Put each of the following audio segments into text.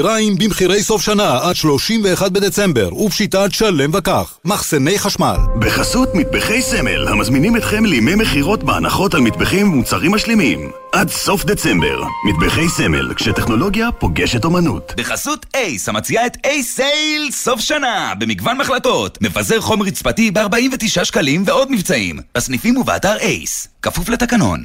ריים במחירי סוף שנה עד 31 בדצמבר, ופשיטת שלם וכך. מחסני חשמל. בחסות מטבחי סמל, המזמינים אתכם לימי מכירות בהנחות על מטבחים ומוצרים משלימים. עד סוף דצמבר. מטבחי סמל, כשטכנולוגיה פוגשת אומנות. בחסות אייס, המציעה את אייס סייל סוף שנה, במגוון מחלקות. מפזר חום רצפתי ב-49 שקלים ועוד מבצעים. בסניפים ובאתר אייס. כפוף לתקנון.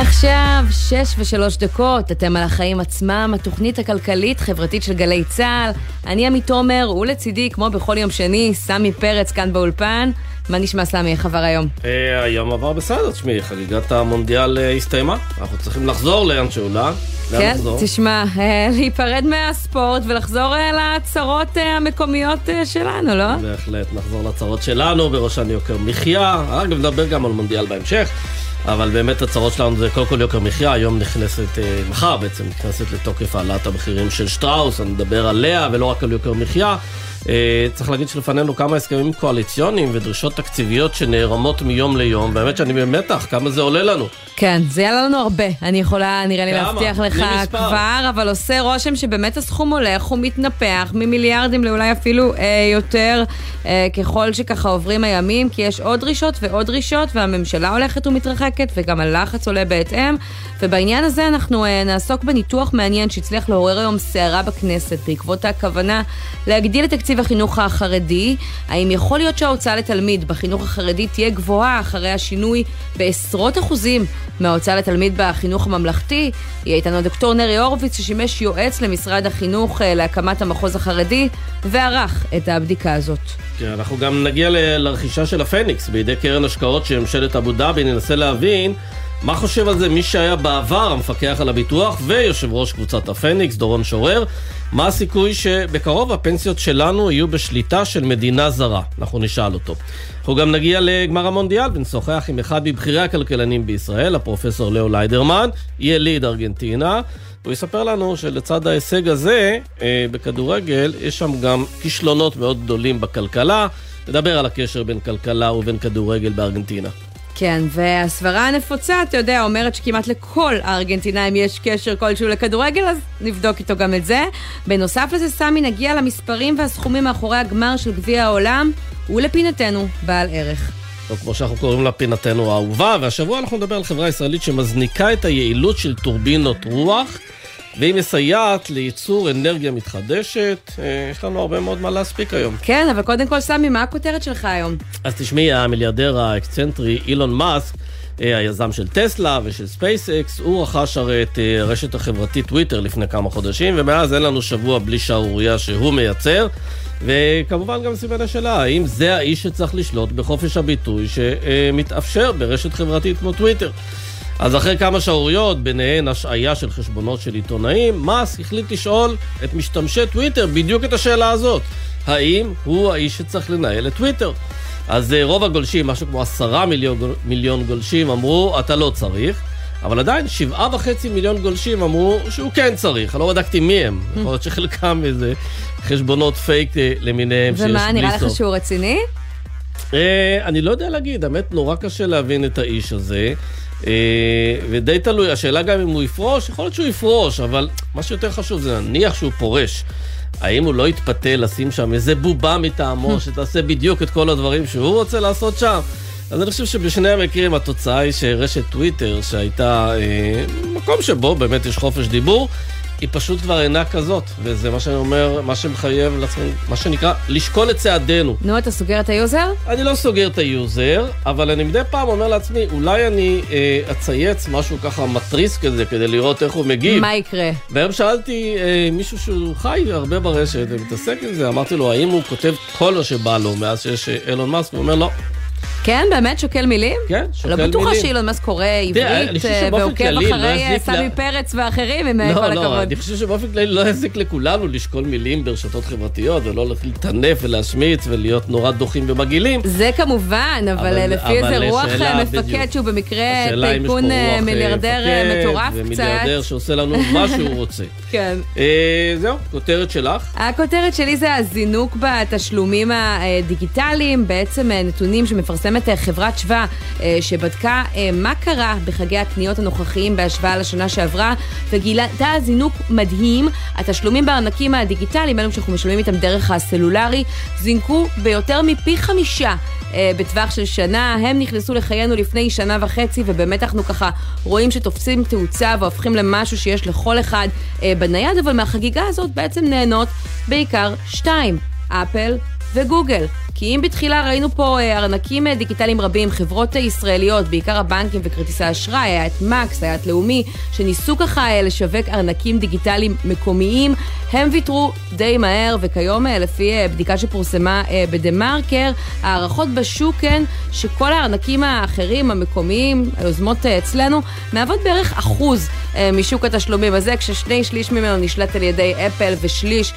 עכשיו, שש ושלוש דקות, אתם על החיים עצמם, התוכנית הכלכלית-חברתית של גלי צה"ל. אני עמית תומר, ולצידי, כמו בכל יום שני, סמי פרץ כאן באולפן. מה נשמע, סמי? איך עבר היום? אה, היום עבר בסדר, תשמעי, חגיגת המונדיאל אה, הסתיימה. אנחנו צריכים לחזור לאן שהוא לא. כן, תשמע, אה, להיפרד מהספורט ולחזור לצרות המקומיות שלנו, לא? בהחלט, נחזור לצרות שלנו, בראשן יוקר מחיה. אגב, נדבר גם על מונדיאל בהמשך. אבל באמת הצרות שלנו זה קודם כל יוקר מחיה, היום נכנסת, אה, מחר בעצם נכנסת לתוקף העלאת המחירים של שטראוס, אני מדבר עליה ולא רק על יוקר מחיה. אה, צריך להגיד שלפנינו כמה הסכמים קואליציוניים ודרישות תקציביות שנערמות מיום ליום, באמת שאני במתח, כמה זה עולה לנו. כן, זה יעלה לנו הרבה, אני יכולה, נראה לי, להבטיח לך כבר, אבל עושה רושם שבאמת הסכום הולך ומתנפח ממיליארדים לאולי אפילו אה, יותר, אה, ככל שככה עוברים הימים, כי יש עוד דרישות ועוד דרישות, והממשלה הולכת ומתרחקת, וגם הלחץ עולה בהתאם, ובעניין הזה אנחנו אה, נעסוק בניתוח מעניין שהצליח לעורר היום סערה בכנסת, בעקבות הכוונה להגדיל את תקציב החינוך החרדי. האם יכול להיות שההוצאה לתלמיד בחינוך החרדי תהיה גבוהה אחרי השינוי בעשרות אחוזים מההוצאה לתלמיד בחינוך הממלכתי? יהיה איתנו דוקטור נרי הורוביץ ששימש יועץ למשרד החינוך אה, להקמת המחוז החרדי וערך את הבדיקה הזאת. כן, אנחנו גם נגיע לרכישה של הפניקס בידי קרן השקעות של ממשלת אבו דאבי, ננסה להבין מה חושב על זה מי שהיה בעבר המפקח על הביטוח ויושב ראש קבוצת הפניקס, דורון שורר? מה הסיכוי שבקרוב הפנסיות שלנו יהיו בשליטה של מדינה זרה? אנחנו נשאל אותו. אנחנו גם נגיע לגמר המונדיאל ונשוחח עם אחד מבכירי הכלכלנים בישראל, הפרופסור לאו ליידרמן, יליד ארגנטינה. הוא יספר לנו שלצד ההישג הזה אה, בכדורגל, יש שם גם כישלונות מאוד גדולים בכלכלה. נדבר על הקשר בין כלכלה ובין כדורגל בארגנטינה. כן, והסברה הנפוצה, אתה יודע, אומרת שכמעט לכל הארגנטינאים יש קשר כלשהו לכדורגל, אז נבדוק איתו גם את זה. בנוסף לזה, סמי, נגיע למספרים והסכומים מאחורי הגמר של גביע העולם, ולפינתנו בעל ערך. טוב, כמו שאנחנו קוראים לה פינתנו האהובה, והשבוע אנחנו נדבר על חברה ישראלית שמזניקה את היעילות של טורבינות רוח. והיא מסייעת לייצור אנרגיה מתחדשת. אה, יש לנו הרבה מאוד מה להספיק היום. כן, אבל קודם כל, סמי, מה הכותרת שלך היום? אז תשמעי, המיליארדר האקסצנטרי אילון מאסק, אה, היזם של טסלה ושל ספייסקס, הוא רכש הרי את אה, הרשת החברתית טוויטר לפני כמה חודשים, ומאז אין לנו שבוע בלי שערורייה שהוא מייצר. וכמובן גם סימן השאלה, האם זה האיש שצריך לשלוט בחופש הביטוי שמתאפשר ברשת חברתית כמו טוויטר? אז אחרי כמה שערוריות, ביניהן השעיה של חשבונות של עיתונאים, מאסק החליט לשאול את משתמשי טוויטר בדיוק את השאלה הזאת. האם הוא האיש שצריך לנהל את טוויטר? אז אה, רוב הגולשים, משהו כמו עשרה מיליון, מיליון גולשים, אמרו, אתה לא צריך. אבל עדיין, שבעה וחצי מיליון גולשים אמרו שהוא כן צריך. אני לא בדקתי מי הם. יכול להיות שחלקם איזה חשבונות פייק אה, למיניהם שיש בלי סוף. ומה, נראה לך שהוא רציני? אה, אני לא יודע להגיד, האמת נורא קשה להבין את האיש הזה. אה, ודי תלוי, השאלה גם אם הוא יפרוש, יכול להיות שהוא יפרוש, אבל מה שיותר חשוב זה נניח שהוא פורש. האם הוא לא יתפתה לשים שם איזה בובה מטעמו שתעשה בדיוק את כל הדברים שהוא רוצה לעשות שם? אז אני חושב שבשני המקרים התוצאה היא שרשת טוויטר, שהייתה אה, מקום שבו באמת יש חופש דיבור, היא פשוט כבר אינה כזאת, וזה מה שאני אומר, מה שמחייב לעצמנו, מה שנקרא, לשקול את צעדינו. נו, אתה סוגר את ה user? אני לא סוגר את ה user, אבל אני מדי פעם אומר לעצמי, אולי אני אה, אצייץ משהו ככה מתריס כזה, כדי לראות איך הוא מגיב. מה יקרה? והיום שאלתי אה, מישהו שהוא חי הרבה ברשת ומתעסק עם זה, אמרתי לו, האם הוא כותב כל מה שבא לו מאז שיש אילון מאסק? הוא אומר, לא. כן, באמת שוקל מילים? כן, שוקל מילים. לא בטוחה שאילון מאסק קורא עברית אה, ועוקב אחרי לא סמי פרץ ואחרים, עם לא, כל הכבוד. לא, לא, אני חושב שבאופן כללי לא יזיק לכולנו לשקול מילים ברשתות חברתיות, ולא לטנף ולהשמיץ ולהיות נורא דוחים ומגעילים. זה כמובן, אבל לפי איזה רוח מפקד שהוא במקרה טייקון מיליארדר מטורף קצת. ומיליארדר שעושה לנו מה שהוא רוצה. כן. זהו, כותרת שלך. הכותרת שלי זה הזינוק בתשלומים הדיגיטליים, בעצם נתונים שמפרסמת חברת שווה, שבדקה מה קרה בחגי הקניות הנוכחיים בהשוואה לשנה שעברה, וגילתה זינוק מדהים. התשלומים בארנקים הדיגיטליים, אלו שאנחנו משלמים איתם דרך הסלולרי, זינקו ביותר מפי חמישה. בטווח של שנה, הם נכנסו לחיינו לפני שנה וחצי, ובאמת אנחנו ככה רואים שתופסים תאוצה והופכים למשהו שיש לכל אחד בנייד, אבל מהחגיגה הזאת בעצם נהנות בעיקר שתיים, אפל וגוגל. כי אם בתחילה ראינו פה אה, ארנקים אה, דיגיטליים רבים, חברות אה, ישראליות, בעיקר הבנקים וכרטיסי אשראי, היה את מקס, היה את לאומי, שניסו ככה לשווק ארנקים דיגיטליים מקומיים, הם ויתרו די מהר, וכיום לפי בדיקה שפורסמה בדה מרקר, הערכות בשוק הן שכל הארנקים האחרים, המקומיים, היוזמות אצלנו, מהוות בערך אחוז משוק התשלומים הזה, כששני שליש ממנו נשלט על ידי אפל ושליש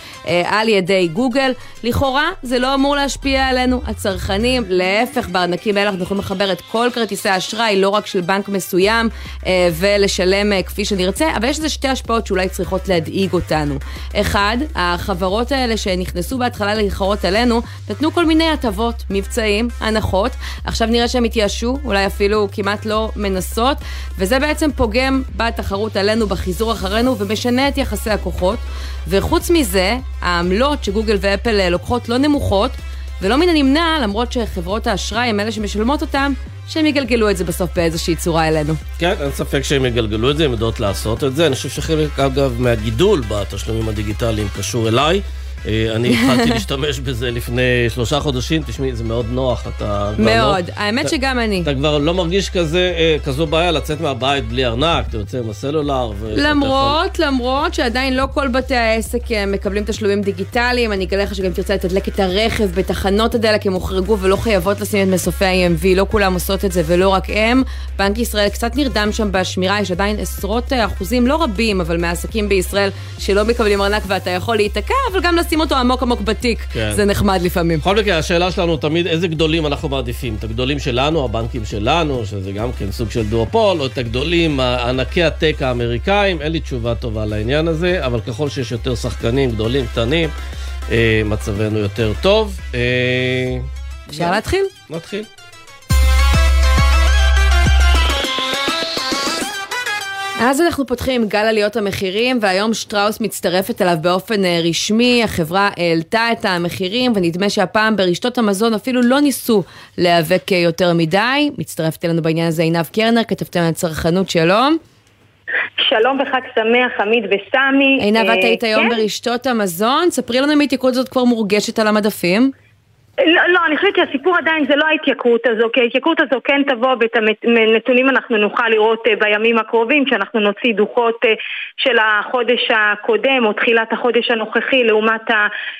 על ידי גוגל. לכאורה זה לא אמור להשפיע עלינו, הצרכנים. להפך, בארנקים האלה אנחנו יכולים לחבר את כל כרטיסי האשראי, לא רק של בנק מסוים, אה, ולשלם אה, כפי שנרצה, אבל יש לזה שתי השפעות שאולי צריכות להדאיג אותנו. אחד, החברות האלה שנכנסו בהתחלה להתחרות עלינו, נתנו כל מיני הטבות, מבצעים, הנחות. עכשיו נראה שהם התייאשו, אולי אפילו כמעט לא מנסות, וזה בעצם פוגם בתחרות עלינו, בחיזור אחרינו, ומשנה את יחסי הכוחות. וחוץ מזה, העמלות שגוגל ואפל אה, לוקחות לא נמוכות, ולא מן הנמנע, למרות שחברות האשראי הן אלה שמשלמות אותם, שהם יגלגלו את זה בסוף באיזושהי צורה אלינו. כן, אין ספק שהם יגלגלו את זה, הם יודעות לעשות את זה. אני חושב שחלק, אגב, מהגידול בתשלומים הדיגיטליים קשור אליי. אה, אני התחלתי להשתמש בזה לפני שלושה חודשים, תשמעי, זה מאוד נוח, אתה... מאוד, לא, האמת אתה, שגם אני. אתה כבר לא מרגיש כזה, אה, כזו בעיה לצאת מהבית בלי ארנק, אתה יוצא עם הסלולר. למרות, יכול... למרות שעדיין לא כל בתי העסק אה, מקבלים תשלומים דיגיטליים, אני אגלה לך שגם תרצה לתדלק את הרכב בתחנות הדלק, הם הוחרגו ולא חייבות לשים את מסופי ה-EMV, לא כולם עושות את זה ולא רק הם. בנק ישראל קצת נרדם שם בשמירה, יש עדיין עשרות אחוזים, לא רבים, אבל מהעסקים בישראל שלא מקבלים ארנק ואתה יכול להיתקע, אבל גם לשים אותו עמוק עמוק בתיק, כן. זה נחמד לפעמים. בכל מקרה, השאלה שלנו תמיד, איזה גדולים אנחנו מעדיפים? את הגדולים שלנו, הבנקים שלנו, שזה גם כן סוג של דואופול, או את הגדולים, ענקי הטק האמריקאים, אין לי תשובה טובה לעניין הזה, אבל ככל שיש יותר שחקנים, גדולים, קטנים, אה, מצבנו יותר טוב. אה, אפשר להתחיל? נתחיל. אז אנחנו פותחים גל עליות המחירים, והיום שטראוס מצטרפת אליו באופן אה, רשמי. החברה העלתה את המחירים, ונדמה שהפעם ברשתות המזון אפילו לא ניסו להיאבק אה, יותר מדי. מצטרפת אלינו בעניין הזה עינב קרנר, כתבתם על צרכנות, שלום. שלום וחג שמח, עמית וסמי. עינב, את היית היום כן? ברשתות המזון, ספרי לנו אם ההתייקרות הזאת כבר מורגשת על המדפים. לא, לא, אני חושבת שהסיפור עדיין זה לא ההתייקרות הזו, כי ההתייקרות הזו כן תבוא ואת הנתונים אנחנו נוכל לראות אה, בימים הקרובים, כשאנחנו נוציא דוחות אה, של החודש הקודם או תחילת החודש הנוכחי לעומת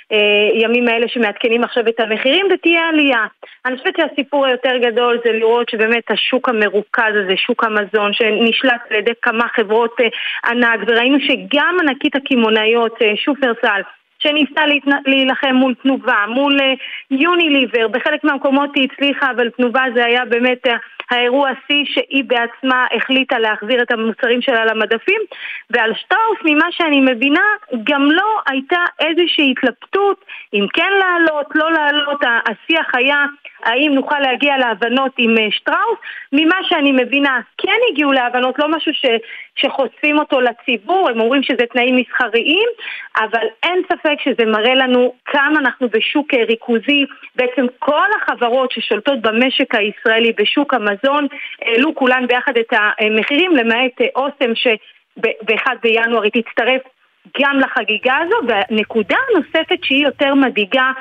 הימים האלה שמעדכנים עכשיו את המחירים, ותהיה עלייה. אני חושבת שהסיפור היותר גדול זה לראות שבאמת השוק המרוכז הזה, שוק המזון, שנשלט על ידי כמה חברות אה, ענק, וראינו שגם ענקית הקמעונאיות, שופרסל, שניסתה להילחם מול תנובה, מול אה, יוניליבר, בחלק מהמקומות היא הצליחה, אבל תנובה זה היה באמת אה, האירוע השיא שהיא בעצמה החליטה להחזיר את המוצרים שלה למדפים, ועל שטראוס, ממה שאני מבינה, גם לא הייתה איזושהי התלבטות אם כן לעלות, לא לעלות, השיח היה האם נוכל להגיע להבנות עם אה, שטראוס, ממה שאני מבינה כן הגיעו להבנות, לא משהו ש, שחושפים אותו לציבור, הם אומרים שזה תנאים מסחריים, אבל אין ספק שזה מראה לנו כמה אנחנו בשוק אה, ריכוזי, בעצם כל החברות ששולטות במשק הישראלי, בשוק המזון, העלו כולן ביחד את המחירים, למעט אה, אוסם שב-1 בינואר היא תצטרף גם לחגיגה הזו, והנקודה הנוספת שהיא יותר מדאיגה,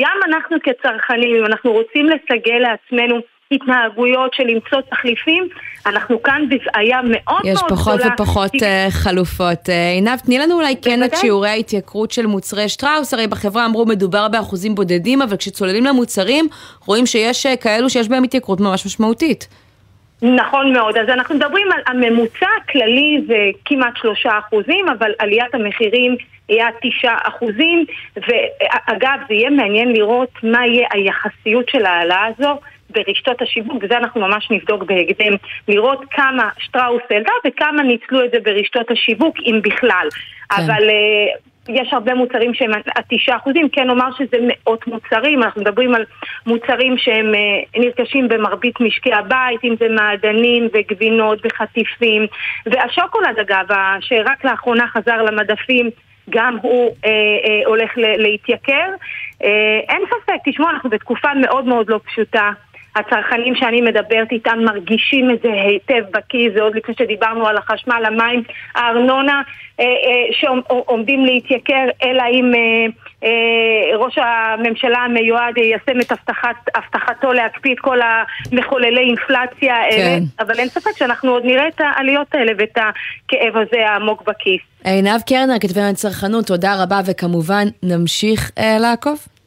גם אנחנו כצרכנים, אם אנחנו רוצים לסגל לעצמנו התנהגויות של למצוא תחליפים, אנחנו כאן בבעיה מאוד מאוד גדולה. יש פחות ופחות uh, חלופות. Uh, עינב, תני לנו אולי כן את שיעורי ההתייקרות של מוצרי שטראוס, הרי בחברה אמרו מדובר באחוזים בודדים, אבל כשצוללים למוצרים, רואים שיש uh, כאלו שיש בהם התייקרות ממש משמעותית. נכון מאוד, אז אנחנו מדברים על הממוצע הכללי זה כמעט שלושה אחוזים, אבל עליית המחירים היה תשעה אחוזים, ואגב זה יהיה מעניין לראות מה יהיה היחסיות של ההעלאה הזו ברשתות השיווק, וזה אנחנו ממש נבדוק בהקדם, לראות כמה שטראוס העלתה וכמה ניצלו את זה ברשתות השיווק, אם בכלל. כן. אבל אה, יש הרבה מוצרים שהם התשעה אחוזים, כן נאמר שזה מאות מוצרים, אנחנו מדברים על מוצרים שהם אה, נרכשים במרבית משקי הבית, אם זה מעדנים וגבינות וחטיפים, והשוקולד אגב, שרק לאחרונה חזר למדפים, גם הוא אה, אה, הולך להתייקר. אה, אין ספק, תשמעו, אנחנו בתקופה מאוד מאוד לא פשוטה. הצרכנים שאני מדברת איתם מרגישים את זה היטב בכיס, זה עוד לפני שדיברנו על החשמל, המים, הארנונה אה, אה, שעומדים להתייקר, אלא אם אה, ראש הממשלה המיועד יישם את הבטחת, הבטחתו להקפיא את כל המחוללי אינפלציה האלה, כן. אבל אין ספק שאנחנו עוד נראה את העליות האלה ואת הכאב הזה העמוק בכיס. עינב קרנר, כתבי צרכנות, תודה רבה, וכמובן נמשיך לעקוב.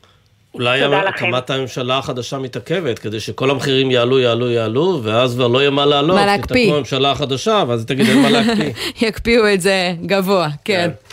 אולי הקמת הממשלה החדשה מתעכבת, כדי שכל המחירים יעלו, יעלו, יעלו, ואז כבר לא יהיה מה לעלות. מה להקפיא. כי תקום הממשלה החדשה, ואז תגיד אין מה להקפיא. יקפיאו את זה גבוה, כן. כן.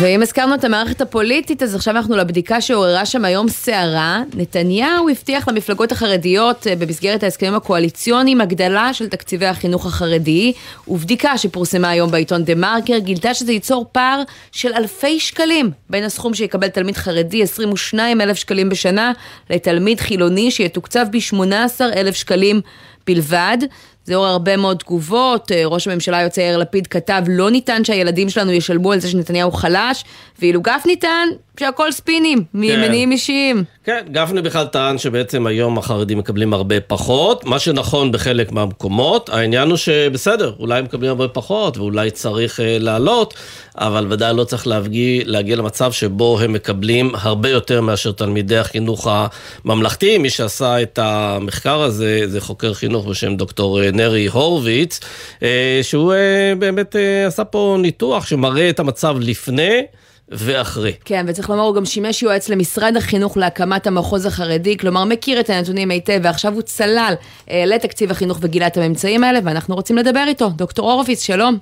ואם הזכרנו את המערכת הפוליטית, אז עכשיו אנחנו לבדיקה שעוררה שם היום סערה. נתניהו הבטיח למפלגות החרדיות אה, במסגרת ההסכמים הקואליציוניים הגדלה של תקציבי החינוך החרדי, ובדיקה שפורסמה היום בעיתון דה מרקר גילתה שזה ייצור פער של אלפי שקלים בין הסכום שיקבל תלמיד חרדי, 22 אלף שקלים בשנה, לתלמיד חילוני שיתוקצב ב-18 אלף שקלים בלבד. זה עורר הרבה מאוד תגובות, אה, ראש הממשלה היוצא יאיר לפיד כתב לא ניתן שהילדים שלנו ישלמו על זה שנתניהו חלש, ואילו גפני טען שהכל ספינים, ממניעים כן. אישיים. כן, גפני בכלל טען שבעצם היום החרדים מקבלים הרבה פחות, מה שנכון בחלק מהמקומות, העניין הוא שבסדר, אולי הם מקבלים הרבה פחות ואולי צריך uh, לעלות, אבל ודאי לא צריך להגיע, להגיע למצב שבו הם מקבלים הרבה יותר מאשר תלמידי החינוך הממלכתי. מי שעשה את המחקר הזה זה חוקר חינוך בשם דוקטור אה, נרי הורוביץ, uh, שהוא uh, באמת uh, עשה פה ניתוח שמראה את המצב לפני. ואחרי. כן, וצריך לומר, הוא גם שימש יועץ למשרד החינוך להקמת המחוז החרדי, כלומר מכיר את הנתונים היטב, ועכשיו הוא צלל אה, לתקציב החינוך וגילה את הממצאים האלה, ואנחנו רוצים לדבר איתו. דוקטור הורוביץ, שלום.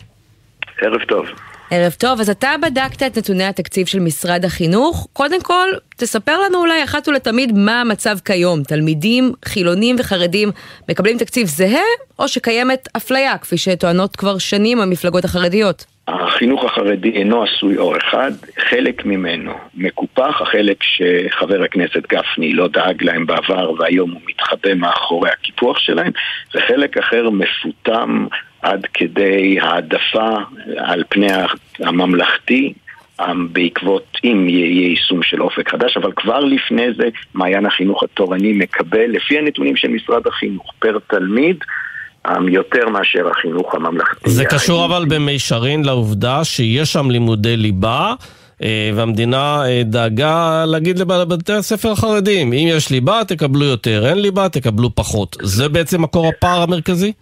ערב טוב. ערב טוב, אז אתה בדקת את נתוני התקציב של משרד החינוך. קודם כל, תספר לנו אולי אחת ולתמיד מה המצב כיום. תלמידים חילונים וחרדים מקבלים תקציב זהה, או שקיימת אפליה, כפי שטוענות כבר שנים המפלגות החרדיות? החינוך החרדי אינו עשוי אור אחד, חלק ממנו מקופח, החלק שחבר הכנסת גפני לא דאג להם בעבר והיום הוא מתחבא מאחורי הקיפוח שלהם, וחלק אחר מפותם עד כדי העדפה על פני הממלכתי בעקבות אם יהיה יישום של אופק חדש, אבל כבר לפני זה מעיין החינוך התורני מקבל, לפי הנתונים של משרד החינוך, פר תלמיד יותר מאשר החינוך הממלכתי. זה קשור אבל במישרין לעובדה שיש שם לימודי ליבה. אה, והמדינה אה, דאגה להגיד לבתי הספר החרדים, אם יש ליבה תקבלו יותר, אין ליבה תקבלו פחות. זה בעצם מקור הפער המרכזי?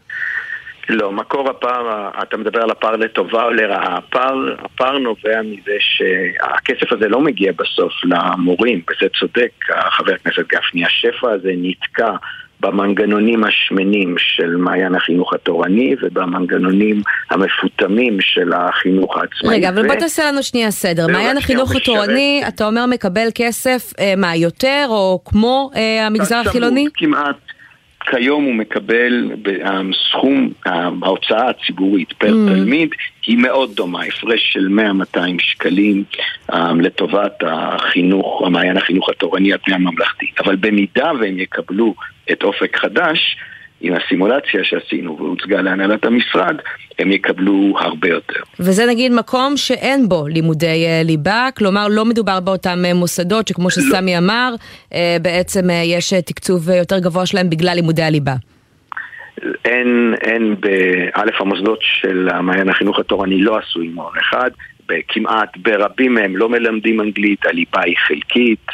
לא, מקור הפער, אתה מדבר על הפער לטובה או לרעה. הפער, הפער נובע מזה שהכסף הזה לא מגיע בסוף למורים, וזה צודק חבר הכנסת גפני, השפע הזה נתקע במנגנונים השמנים של מעיין החינוך התורני ובמנגנונים המפותמים של החינוך העצמאי. רגע, אבל בוא תעשה לנו שנייה סדר. מעיין החינוך התורני, אתה אומר מקבל כסף, אה, מה, יותר או כמו אה, המגזר החילוני? כמעט. כיום הוא מקבל, הסכום, ההוצאה הציבורית פר mm. תלמיד היא מאוד דומה, הפרש של 100-200 שקלים um, לטובת החינוך, המעיין החינוך התורני על פני הממלכתי. אבל במידה והם יקבלו את אופק חדש, עם הסימולציה שעשינו והוצגה להנהלת המשרד, הם יקבלו הרבה יותר. וזה נגיד מקום שאין בו לימודי אה, ליבה, כלומר לא מדובר באותם אה, מוסדות שכמו לא. שסמי לא. אמר, אה, בעצם יש תקצוב יותר גבוה שלהם בגלל לימודי הליבה. אין, אין באלף המוסדות של המעיין החינוך התורני לא עשו עם הון אחד, כמעט ברבים מהם לא מלמדים אנגלית, הליבה היא חלקית,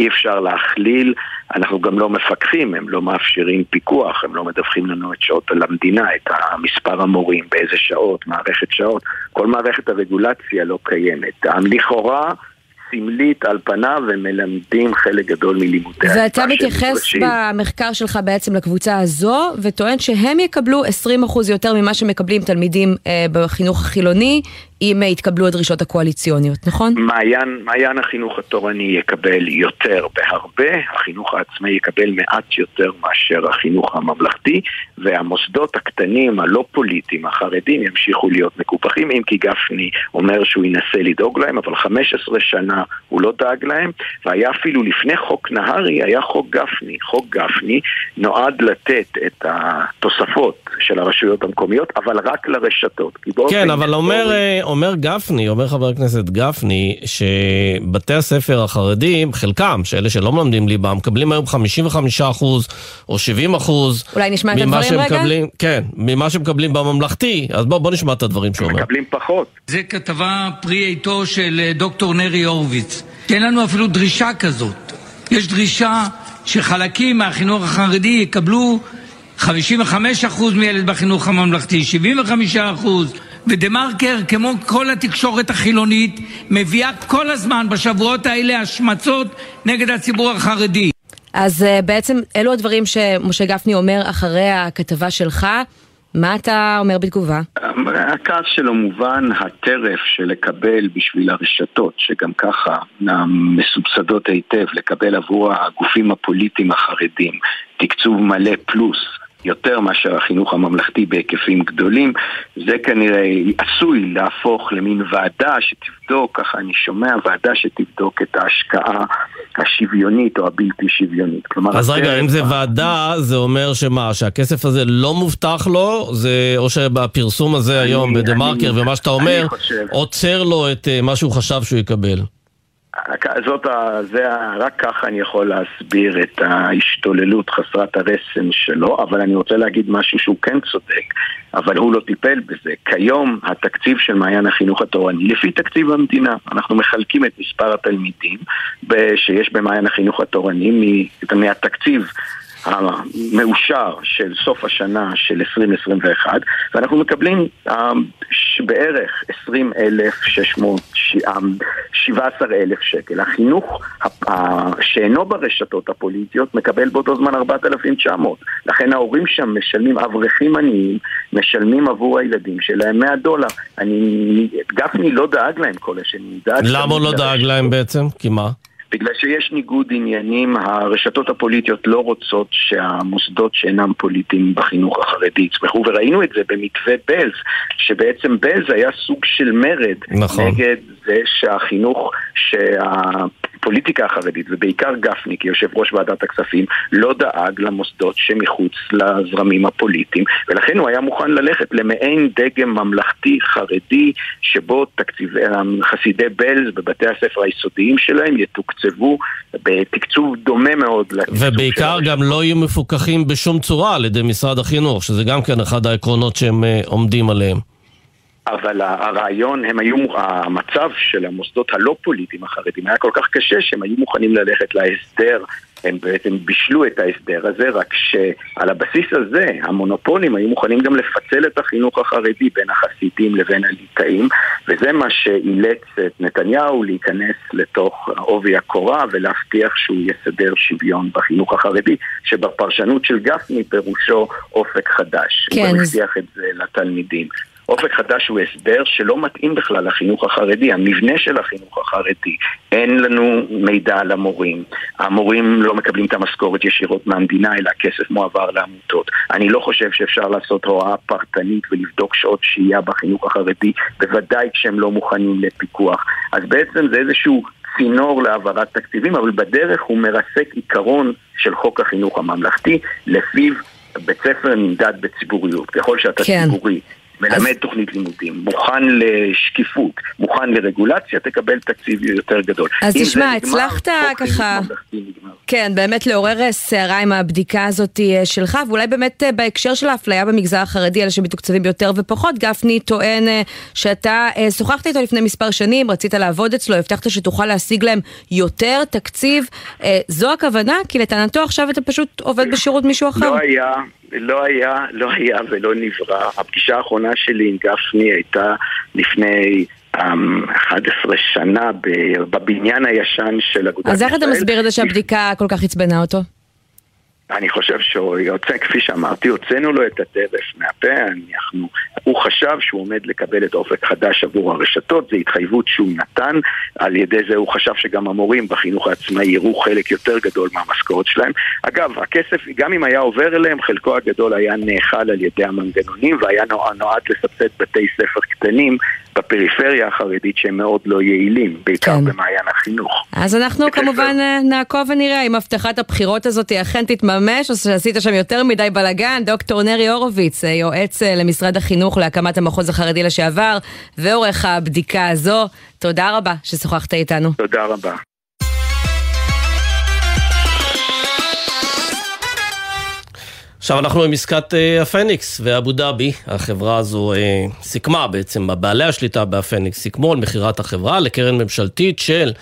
אי אפשר להכליל, אנחנו גם לא מפקחים, הם לא מאפשרים פיקוח, הם לא מדווחים לנו את שעות למדינה, את מספר המורים, באיזה שעות, מערכת שעות, כל מערכת הרגולציה לא קיימת. לכאורה סמלית על פניו ומלמדים חלק גדול מלימודי ואתה מתייחס במחקר שלך בעצם לקבוצה הזו וטוען שהם יקבלו 20% יותר ממה שמקבלים תלמידים אה, בחינוך החילוני אם יתקבלו הדרישות הקואליציוניות, נכון? מעיין, מעיין החינוך התורני יקבל יותר בהרבה, החינוך העצמאי יקבל מעט יותר מאשר החינוך הממלכתי, והמוסדות הקטנים, הלא פוליטיים, החרדים, ימשיכו להיות מקופחים, אם כי גפני אומר שהוא ינסה לדאוג להם, אבל 15 שנה הוא לא דאג להם, והיה אפילו לפני חוק נהרי, היה חוק גפני. חוק גפני נועד לתת את התוספות של הרשויות המקומיות, אבל רק לרשתות. כן, אבל אומר... אומר גפני, אומר חבר הכנסת גפני, שבתי הספר החרדים, חלקם, שאלה שלא מלמדים ליבה, מקבלים היום 55 או 70 אולי נשמע את הדברים רגע? מקבלים, כן, ממה שמקבלים בממלכתי. אז בואו בוא נשמע את הדברים שהוא אומר. מקבלים פחות. זה כתבה פרי עטו של אה, דוקטור נרי הורוביץ. אין לנו אפילו דרישה כזאת. יש דרישה שחלקים מהחינוך החרדי יקבלו 55% מילד בחינוך הממלכתי, 75%. ודה מרקר, כמו כל התקשורת החילונית, מביאה כל הזמן בשבועות האלה השמצות נגד הציבור החרדי. אז uh, בעצם אלו הדברים שמשה גפני אומר אחרי הכתבה שלך. מה אתה אומר בתגובה? הכעס שלו מובן, הטרף של לקבל בשביל הרשתות, שגם ככה מסובסדות היטב, לקבל עבור הגופים הפוליטיים החרדים תקצוב מלא פלוס יותר מאשר החינוך הממלכתי בהיקפים גדולים, זה כנראה עשוי להפוך למין ועדה שתבדוק, ככה אני שומע, ועדה שתבדוק את ההשקעה השוויונית או הבלתי שוויונית. כלומר, אז רגע, אם זה ועדה, זה אומר שמה, שהכסף הזה לא מובטח לו, זה, או שבפרסום הזה אני, היום בדה מרקר, ומה שאתה אומר, עוצר לו את uh, מה שהוא חשב שהוא יקבל. זאת ה... זה ה... רק ככה אני יכול להסביר את ההשתוללות חסרת הרסן שלו, אבל אני רוצה להגיד משהו שהוא כן צודק, אבל הוא לא טיפל בזה. כיום התקציב של מעיין החינוך התורני, לפי תקציב המדינה, אנחנו מחלקים את מספר התלמידים שיש במעיין החינוך התורני מהתקציב המאושר של סוף השנה של 2021 ואנחנו מקבלים uh, בערך 20,600, 17,000 שקל. החינוך שאינו ברשתות הפוליטיות מקבל באותו זמן 4,900. לכן ההורים שם משלמים, אברכים עניים, משלמים עבור הילדים שלהם 100 דולר. אני, גפני לא דאג להם כל השני, דאג... למה הוא לא דאג להם בעצם? כי מה? בגלל שיש ניגוד עניינים, הרשתות הפוליטיות לא רוצות שהמוסדות שאינם פוליטיים בחינוך החרדי יצמחו, וראינו את זה במתווה בלז, שבעצם בלז היה סוג של מרד נכון. נגד זה שהחינוך, שה... הפוליטיקה החרדית, ובעיקר גפני כיושב ראש ועדת הכספים, לא דאג למוסדות שמחוץ לזרמים הפוליטיים, ולכן הוא היה מוכן ללכת למעין דגם ממלכתי חרדי, שבו תקציבי חסידי בלז בבתי הספר היסודיים שלהם יתוקצבו בתקצוב דומה מאוד ובעיקר גם לא יהיו מפוקחים בשום צורה על ידי משרד החינוך, שזה גם כן אחד העקרונות שהם אה, עומדים עליהם. אבל הרעיון, הם היו, המצב של המוסדות הלא פוליטיים החרדים היה כל כך קשה שהם היו מוכנים ללכת להסדר, הם בעצם בישלו את ההסדר הזה, רק שעל הבסיס הזה המונופולים היו מוכנים גם לפצל את החינוך החרדי בין החסידים לבין הליטאים, וזה מה שאילץ את נתניהו להיכנס לתוך עובי הקורה ולהבטיח שהוא יסדר שוויון בחינוך החרדי, שבפרשנות של גפני פירושו אופק חדש. כן. הוא הבטיח את זה לתלמידים. אופק חדש הוא הסבר שלא מתאים בכלל לחינוך החרדי, המבנה של החינוך החרדי. אין לנו מידע על המורים, המורים לא מקבלים את המשכורת ישירות מהמדינה, אלא הכסף מועבר לעמותות. אני לא חושב שאפשר לעשות הוראה פרטנית ולבדוק שעות שהייה בחינוך החרדי, בוודאי כשהם לא מוכנים לפיקוח. אז בעצם זה איזשהו צינור להעברת תקציבים, אבל בדרך הוא מרסק עיקרון של חוק החינוך הממלכתי, לפיו בית ספר נמדד בציבוריות. ככל שאתה כן. ציבורי מלמד אז... תוכנית לימודים, מוכן לשקיפות, מוכן לרגולציה, תקבל תקציב יותר גדול. אז תשמע, הצלחת ככה, כן, באמת לעורר סערה עם הבדיקה הזאת אה, שלך, ואולי באמת אה, בהקשר של האפליה במגזר החרדי, אלה שמתוקצבים יותר ופחות, גפני טוען אה, שאתה שוחחת איתו לפני מספר שנים, רצית לעבוד אצלו, הבטחת שתוכל להשיג להם יותר תקציב. זו הכוונה? כי לטענתו עכשיו אתה פשוט עובד בשירות מישהו אחר. לא היה, לא היה, לא היה ולא נברא. הפגישה האחרונה שלי עם גפני הייתה לפני 11 שנה בבניין הישן של אגודת ישראל. אז איך אתה מסביר את זה שהבדיקה כל כך עצבנה אותו? אני חושב שהוא יוצא, כפי שאמרתי, הוצאנו לו את הטרף מהפה, אנחנו, הוא חשב שהוא עומד לקבל את אופק חדש עבור הרשתות, זו התחייבות שהוא נתן, על ידי זה הוא חשב שגם המורים בחינוך העצמאי יראו חלק יותר גדול מהמשכורת שלהם. אגב, הכסף, גם אם היה עובר אליהם, חלקו הגדול היה נאכל על ידי המנגנונים והיה נועד לסבסד בתי ספר קטנים בפריפריה החרדית שהם מאוד לא יעילים, בעיקר כן. במעיין החינוך. אז אנחנו כמובן אה, נעקוב ונראה אם הבטחת הבחירות הזאת אכן תתממש, או שעשית שם יותר מדי בלאגן. דוקטור נרי הורוביץ, אה, יועץ אה, למשרד החינוך להקמת המחוז החרדי לשעבר, ועורך הבדיקה הזו. תודה רבה ששוחחת איתנו. תודה רבה. עכשיו אנחנו עם עסקת uh, הפניקס ואבו דאבי, החברה הזו uh, סיכמה בעצם, בעלי השליטה בהפניקס סיכמו על מכירת החברה לקרן ממשלתית של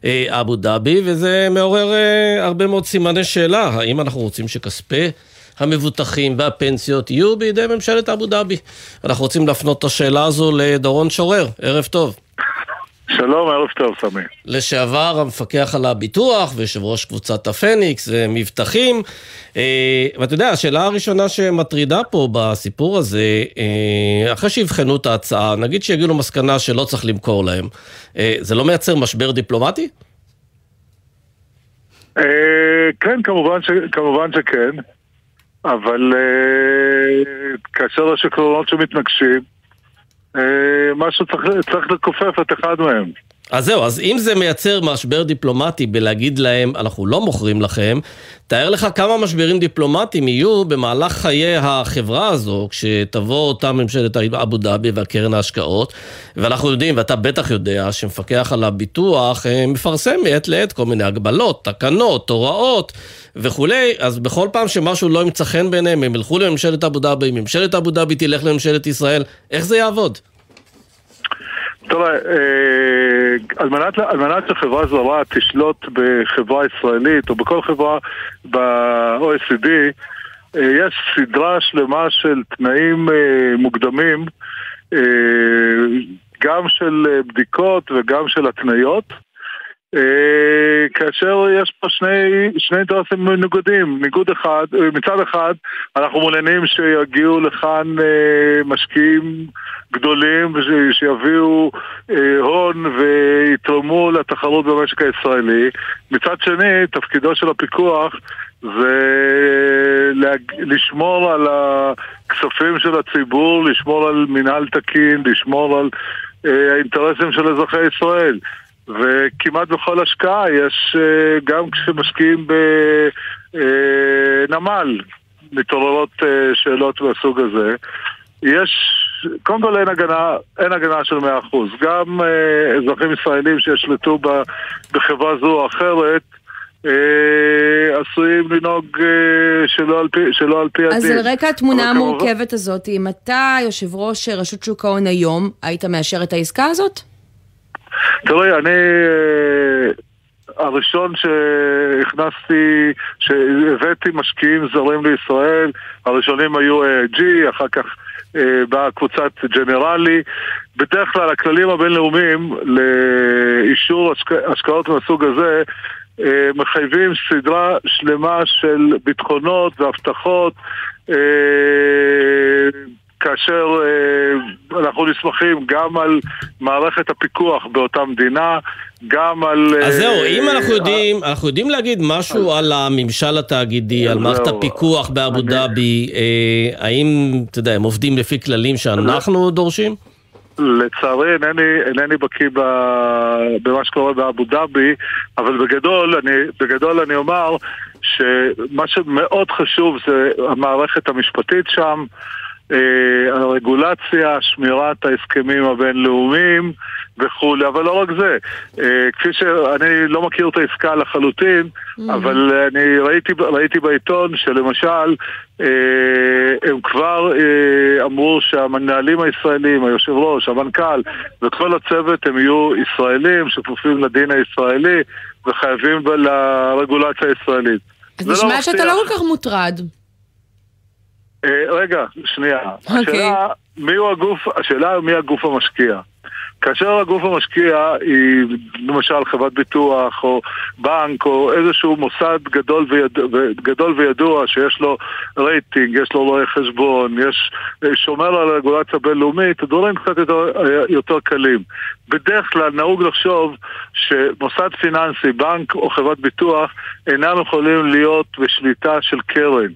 uh, אבו דאבי, וזה מעורר uh, הרבה מאוד סימני שאלה, האם אנחנו רוצים שכספי המבוטחים והפנסיות יהיו בידי ממשלת אבו דאבי? אנחנו רוצים להפנות את השאלה הזו לדורון שורר, ערב טוב. שלום, ערב טוב, סמי. לשעבר המפקח על הביטוח ויושב ראש קבוצת הפניקס ומבטחים. אה, ואתה יודע, השאלה הראשונה שמטרידה פה בסיפור הזה, אה, אחרי שיבחנו את ההצעה, נגיד שיגיעו למסקנה שלא צריך למכור להם, אה, זה לא מייצר משבר דיפלומטי? כן, כמובן, ש, כמובן שכן, אבל כאשר יש עקרונות שמתנגשים, משהו צריך, צריך לכופף את אחד מהם. אז זהו, אז אם זה מייצר משבר דיפלומטי בלהגיד להם, אנחנו לא מוכרים לכם, תאר לך כמה משברים דיפלומטיים יהיו במהלך חיי החברה הזו, כשתבוא אותה ממשלת אבו דאבי והקרן ההשקעות, ואנחנו יודעים, ואתה בטח יודע, שמפקח על הביטוח אה, מפרסם מעת לעת כל מיני הגבלות, תקנות, הוראות וכולי, אז בכל פעם שמשהו לא ימצא חן בעיניהם, הם ילכו לממשלת אבו דאבי, ממשלת אבו דאבי תלך לממשלת ישראל, איך זה יעבוד? תראה, אה, על מנת, על מנת שחברה זרה תשלוט בחברה ישראלית או בכל חברה ב-OECD, אה, יש סדרה שלמה של תנאים אה, מוקדמים, גם של בדיקות וגם של התניות. כאשר יש פה שני, שני אינטרסים מנוגדים, ניגוד אחד, מצד אחד אנחנו מעוניינים שיגיעו לכאן משקיעים גדולים שיביאו אה, הון ויתרמו לתחרות במשק הישראלי. מצד שני, תפקידו של הפיקוח זה לשמור על הכספים של הציבור, לשמור על מינהל תקין, לשמור על אה, האינטרסים של אזרחי ישראל. וכמעט בכל השקעה יש, אה, גם כשמשקיעים בנמל, מתעוררות שאלות מהסוג הזה. יש קודם כל אין הגנה, אין הגנה של 100%. גם אה, אזרחים ישראלים שישלטו ב, בחברה זו או אחרת, אה, עשויים לנהוג אה, שלא על פי, שלא על פי הדין. אז על רקע התמונה המורכבת הזאת, אם אתה יושב ראש רשות שוק ההון היום, היית מאשר את העסקה הזאת? תראי, אני... אה, הראשון שהכנסתי, שהבאתי משקיעים זרים לישראל, הראשונים היו אה, G, אחר כך אה, באה קבוצת ג'נרלי. בדרך כלל הכללים הבינלאומיים לאישור השקעות מהסוג הזה אה, מחייבים סדרה שלמה של ביטחונות והבטחות כאשר אה, אנחנו נסמכים גם על מערכת הפיקוח באותה מדינה, גם על... אז זהו, אה, אם אנחנו יודעים, אה, אנחנו יודעים להגיד משהו על הממשל התאגידי, על מערכת הפיקוח באבו דאבי, האם, אתה יודע, הם עובדים לפי כללים שאנחנו דורשים? לצערי אינני, אינני בקיא במה שקורה באבו דאבי, אבל בגדול אני, בגדול אני אומר שמה שמאוד חשוב זה המערכת המשפטית שם, הרגולציה, שמירת ההסכמים הבינלאומיים וכולי, אבל לא רק זה. כפי שאני לא מכיר את העסקה לחלוטין, mm-hmm. אבל אני ראיתי, ראיתי בעיתון שלמשל הם כבר אמרו שהמנהלים הישראלים, היושב ראש, המנכ"ל וכל הצוות הם יהיו ישראלים שכפופים לדין הישראלי וחייבים לרגולציה הישראלית. אז נשמע לא שאתה לא כל כך מוטרד. רגע, שנייה. Okay. אוקיי. השאלה, מי הוא הגוף, השאלה מי הגוף המשקיע. כאשר הגוף המשקיע היא למשל חברת ביטוח או בנק או איזשהו מוסד גדול, ויד... גדול וידוע שיש לו רייטינג, יש לו רואי חשבון, יש שומר על רגולציה בינלאומית, הדברים קצת יותר, יותר קלים. בדרך כלל נהוג לחשוב שמוסד פיננסי, בנק או חברת ביטוח אינם יכולים להיות בשליטה של קרן.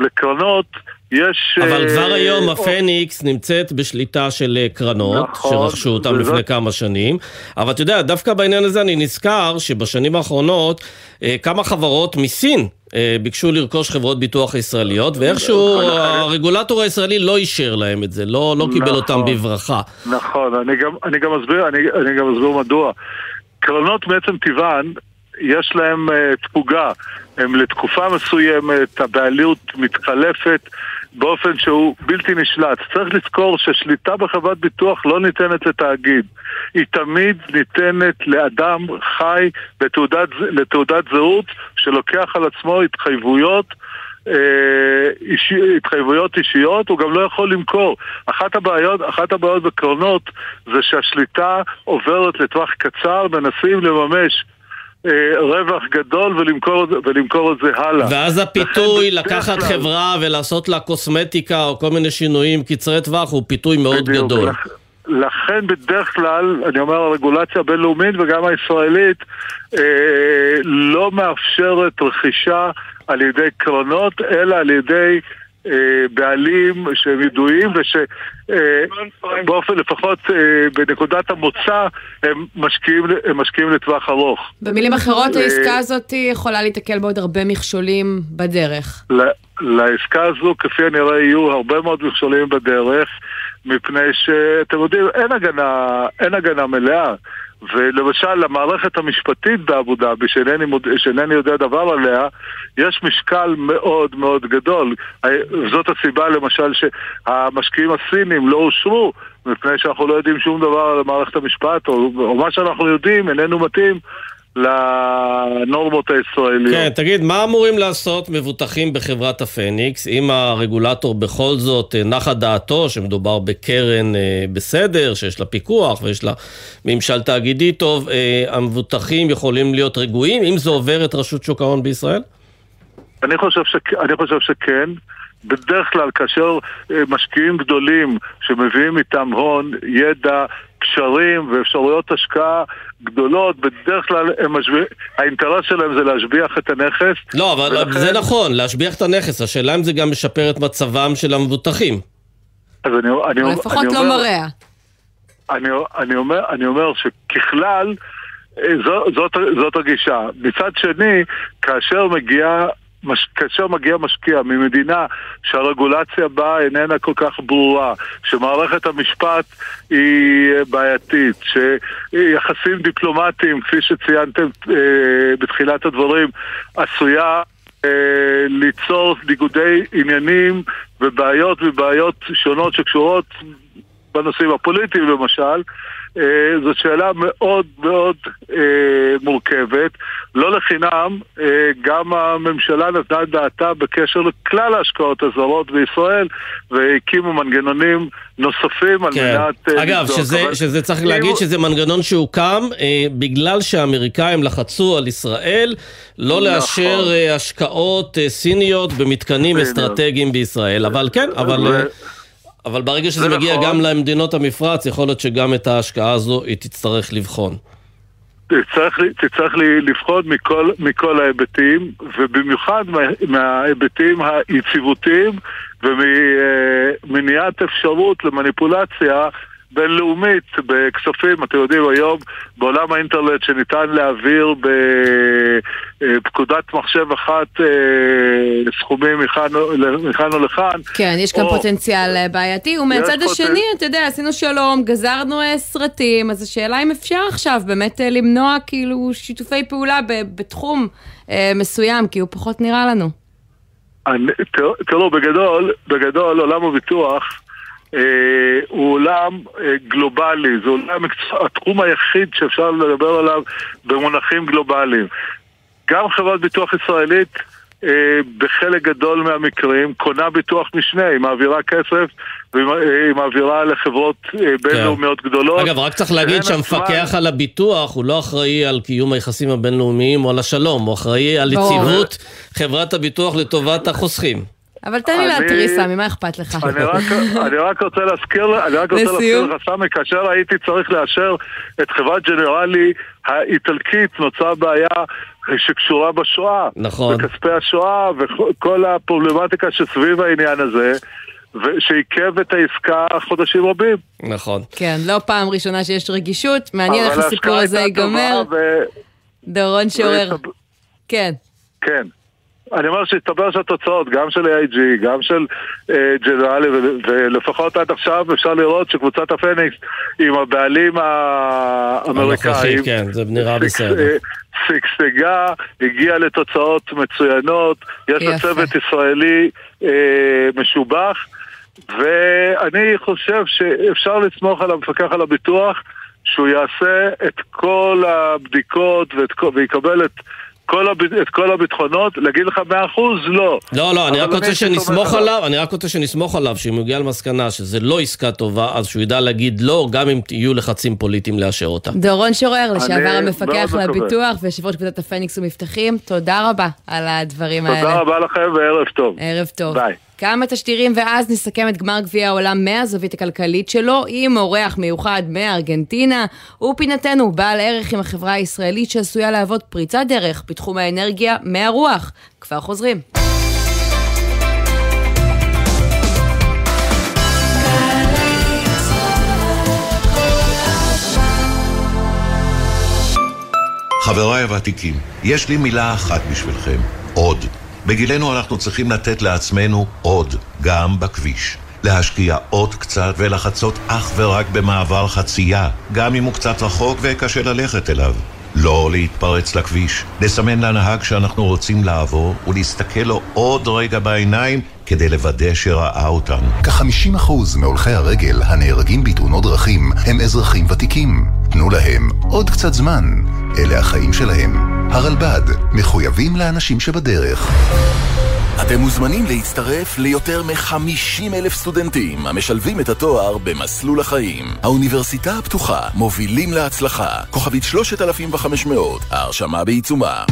לקרנות יש... אבל כבר uh, היום או... הפניקס נמצאת בשליטה של אה, קרנות, נכון, שרכשו אותם לפני זאת... כמה שנים, אבל אתה יודע, דווקא בעניין הזה אני נזכר שבשנים האחרונות אה, כמה חברות מסין ביקשו לרכוש חברות ביטוח ישראליות, ואיכשהו הרגולטור הישראלי לא אישר להם את זה, לא, לא קיבל נכון, אותם בברכה. נכון, אני גם, אני גם אסביר, אני, אני גם אסביר מדוע. קרנות מעצם טבען, יש להם uh, תפוגה, הם לתקופה מסוימת, הבעלות מתחלפת, באופן שהוא בלתי נשלט. צריך לזכור ששליטה בחברת ביטוח לא ניתנת לתאגיד. היא תמיד ניתנת לאדם חי לתעודת, לתעודת זהות שלוקח על עצמו התחייבויות אה, אישי, התחייבויות אישיות, הוא גם לא יכול למכור. אחת הבעיות, אחת הבעיות בקרנות זה שהשליטה עוברת לטווח קצר, מנסים לממש רווח גדול ולמכור, ולמכור את זה הלאה. ואז הפיתוי לקחת כלל... חברה ולעשות לה קוסמטיקה או כל מיני שינויים קצרי טווח הוא פיתוי מאוד בדיוק, גדול. לכ... לכן בדרך כלל, אני אומר, הרגולציה הבינלאומית וגם הישראלית אה, לא מאפשרת רכישה על ידי קרנות, אלא על ידי אה, בעלים שהם ידועים ושבאופן אה, לפחות אה, בנקודת המוצא הם משקיעים, הם משקיעים לטווח ארוך. במילים אחרות העסקה הזאת יכולה להתקל בעוד הרבה מכשולים בדרך. לעסקה הזו כפי הנראה יהיו הרבה מאוד מכשולים בדרך מפני שאתם יודעים אין הגנה, אין הגנה מלאה ולמשל, למערכת המשפטית באבו דאבי, שאינני, מוד... שאינני יודע דבר עליה, יש משקל מאוד מאוד גדול. זאת הסיבה, למשל, שהמשקיעים הסינים לא אושרו, מפני שאנחנו לא יודעים שום דבר על מערכת המשפט, או, או מה שאנחנו יודעים איננו מתאים לנורמות הישראליות. כן, תגיד, מה אמורים לעשות מבוטחים בחברת הפניקס, אם הרגולטור בכל זאת אה, נחה דעתו שמדובר בקרן אה, בסדר, שיש לה פיקוח ויש לה ממשל תאגידי טוב, אה, המבוטחים יכולים להיות רגועים אם זה עובר את רשות שוק ההון בישראל? אני חושב, ש... אני חושב שכן. בדרך כלל כאשר משקיעים גדולים שמביאים איתם הון, ידע, קשרים ואפשרויות השקעה גדולות, בדרך כלל משביע... האינטרס שלהם זה להשביח את הנכס. לא, אבל ולכן... זה נכון, להשביח את הנכס, השאלה אם זה גם משפר את מצבם של המבוטחים. אז אני, אני, או לפחות אני לא אומר, מרע. אני, אני, אומר, אני אומר שככלל, אה, זו, זאת, זאת הגישה. מצד שני, כאשר מגיעה מש... כאשר מגיע משקיע ממדינה שהרגולציה בה איננה כל כך ברורה, שמערכת המשפט היא בעייתית, שיחסים דיפלומטיים, כפי שציינתם אה, בתחילת הדברים, עשויה אה, ליצור ניגודי עניינים ובעיות ובעיות שונות שקשורות בנושאים הפוליטיים למשל, אה, זאת שאלה מאוד מאוד אה, מורכבת. לא לחינם, אה, גם הממשלה נתנה את דעתה בקשר לכלל ההשקעות הזרות בישראל, והקימו מנגנונים נוספים על כן. מנת... אגב, שזה, אבל... שזה צריך להגיד שזה מנגנון שהוקם אה, בגלל שהאמריקאים לחצו על ישראל לא נכון. לאשר אה, השקעות אה, סיניות במתקנים אסטרטגיים בישראל. אבל כן, אבל... ו... אבל ברגע שזה מגיע נכון. גם למדינות המפרץ, יכול להיות שגם את ההשקעה הזו היא תצטרך לבחון. תצטרך, תצטרך לבחון מכל, מכל ההיבטים, ובמיוחד מה, מההיבטים היציבותיים וממניעת אפשרות למניפולציה בינלאומית בכספים, אתם יודעים, היום בעולם האינטרנט שניתן להעביר בפקודת מחשב אחת אה, סכומים מכאן או לכאן. כן, יש כאן או... פוטנציאל אה, בעייתי, ומצד השני, פוטנ... אתה יודע, עשינו שלום, גזרנו אה, סרטים, אז השאלה אם אפשר עכשיו באמת למנוע כאילו שיתופי פעולה בתחום מסוים, כי הוא פחות נראה לנו. תראו, בגדול, בגדול עולם הביטוח אה, הוא עולם אה, גלובלי, זה עולם התחום היחיד שאפשר לדבר עליו במונחים גלובליים. גם חברת ביטוח ישראלית אה, בחלק גדול מהמקרים קונה ביטוח משנה, היא מעבירה כסף והיא מעבירה לחברות בינלאומיות כן. גדולות. אגב, רק צריך להגיד שהמפקח על הביטוח הוא לא אחראי על קיום היחסים הבינלאומיים או על השלום, הוא אחראי על יציבות חברת הביטוח לטובת החוסכים. אבל תן לי להתריס, סמי, מה אכפת לך? אני רק רוצה להזכיר, אני רק רוצה להזכיר לך, סמי, כאשר הייתי צריך לאשר את חברת ג'נרלי האיטלקית, נוצרה בעיה שקשורה בשואה. נכון. בכספי השואה וכל הפרובלמטיקה שסביב העניין הזה. שעיכב את העסקה חודשים רבים. נכון. כן, לא פעם ראשונה שיש רגישות, מעניין איך הסיפור הזה ייגמר. ו... דורון שורר. כן. כן. אני אומר שהסתבר שהתוצאות, גם של AIG, גם של אה, ג'נרלי, ולפחות עד עכשיו אפשר לראות שקבוצת הפניקס עם הבעלים האמריקאים, כן, זה נראה בסדר. שגשגה, הגיעה לתוצאות מצוינות, יש לה צוות ישראלי אה, משובח, ואני חושב שאפשר לסמוך על המפקח על הביטוח שהוא יעשה את כל הבדיקות ואת, ויקבל את כל הב... את כל הביטחונות, להגיד לך מאה אחוז? לא. לא, לא, אני רק רוצה שנסמוך עליו, אני רק רוצה שנסמוך עליו, שאם הוא יגיע למסקנה שזה לא עסקה טובה, אז שהוא ידע להגיד לא, גם אם יהיו לחצים פוליטיים לאשר אותה. דורון שורר, לשעבר המפקח לביטוח ויושב ראש קבוצת הפניקס ומבטחים, תודה רבה על הדברים האלה. תודה רבה לכם וערב טוב. ערב טוב. ביי. כמה תשדירים ואז נסכם את גמר גביע העולם מהזווית הכלכלית שלו עם אורח מיוחד מארגנטינה ופינתנו בעל ערך עם החברה הישראלית שעשויה להוות פריצת דרך בתחום האנרגיה מהרוח. כבר חוזרים. חבריי הוותיקים, יש לי מילה אחת בשבילכם, עוד. בגילנו אנחנו צריכים לתת לעצמנו עוד, גם בכביש. להשקיע עוד קצת ולחצות אך ורק במעבר חצייה, גם אם הוא קצת רחוק וקשה ללכת אליו. לא להתפרץ לכביש, לסמן לנהג שאנחנו רוצים לעבור ולהסתכל לו עוד רגע בעיניים כדי לוודא שראה אותנו. כ-50% מהולכי הרגל הנהרגים בתאונות דרכים הם אזרחים ותיקים. תנו להם עוד קצת זמן. אלה החיים שלהם. הרלב"ד, מחויבים לאנשים שבדרך. אתם מוזמנים להצטרף ליותר מ-50 אלף סטודנטים המשלבים את התואר במסלול החיים. האוניברסיטה הפתוחה, מובילים להצלחה. כוכבית 3500, ההרשמה בעיצומה.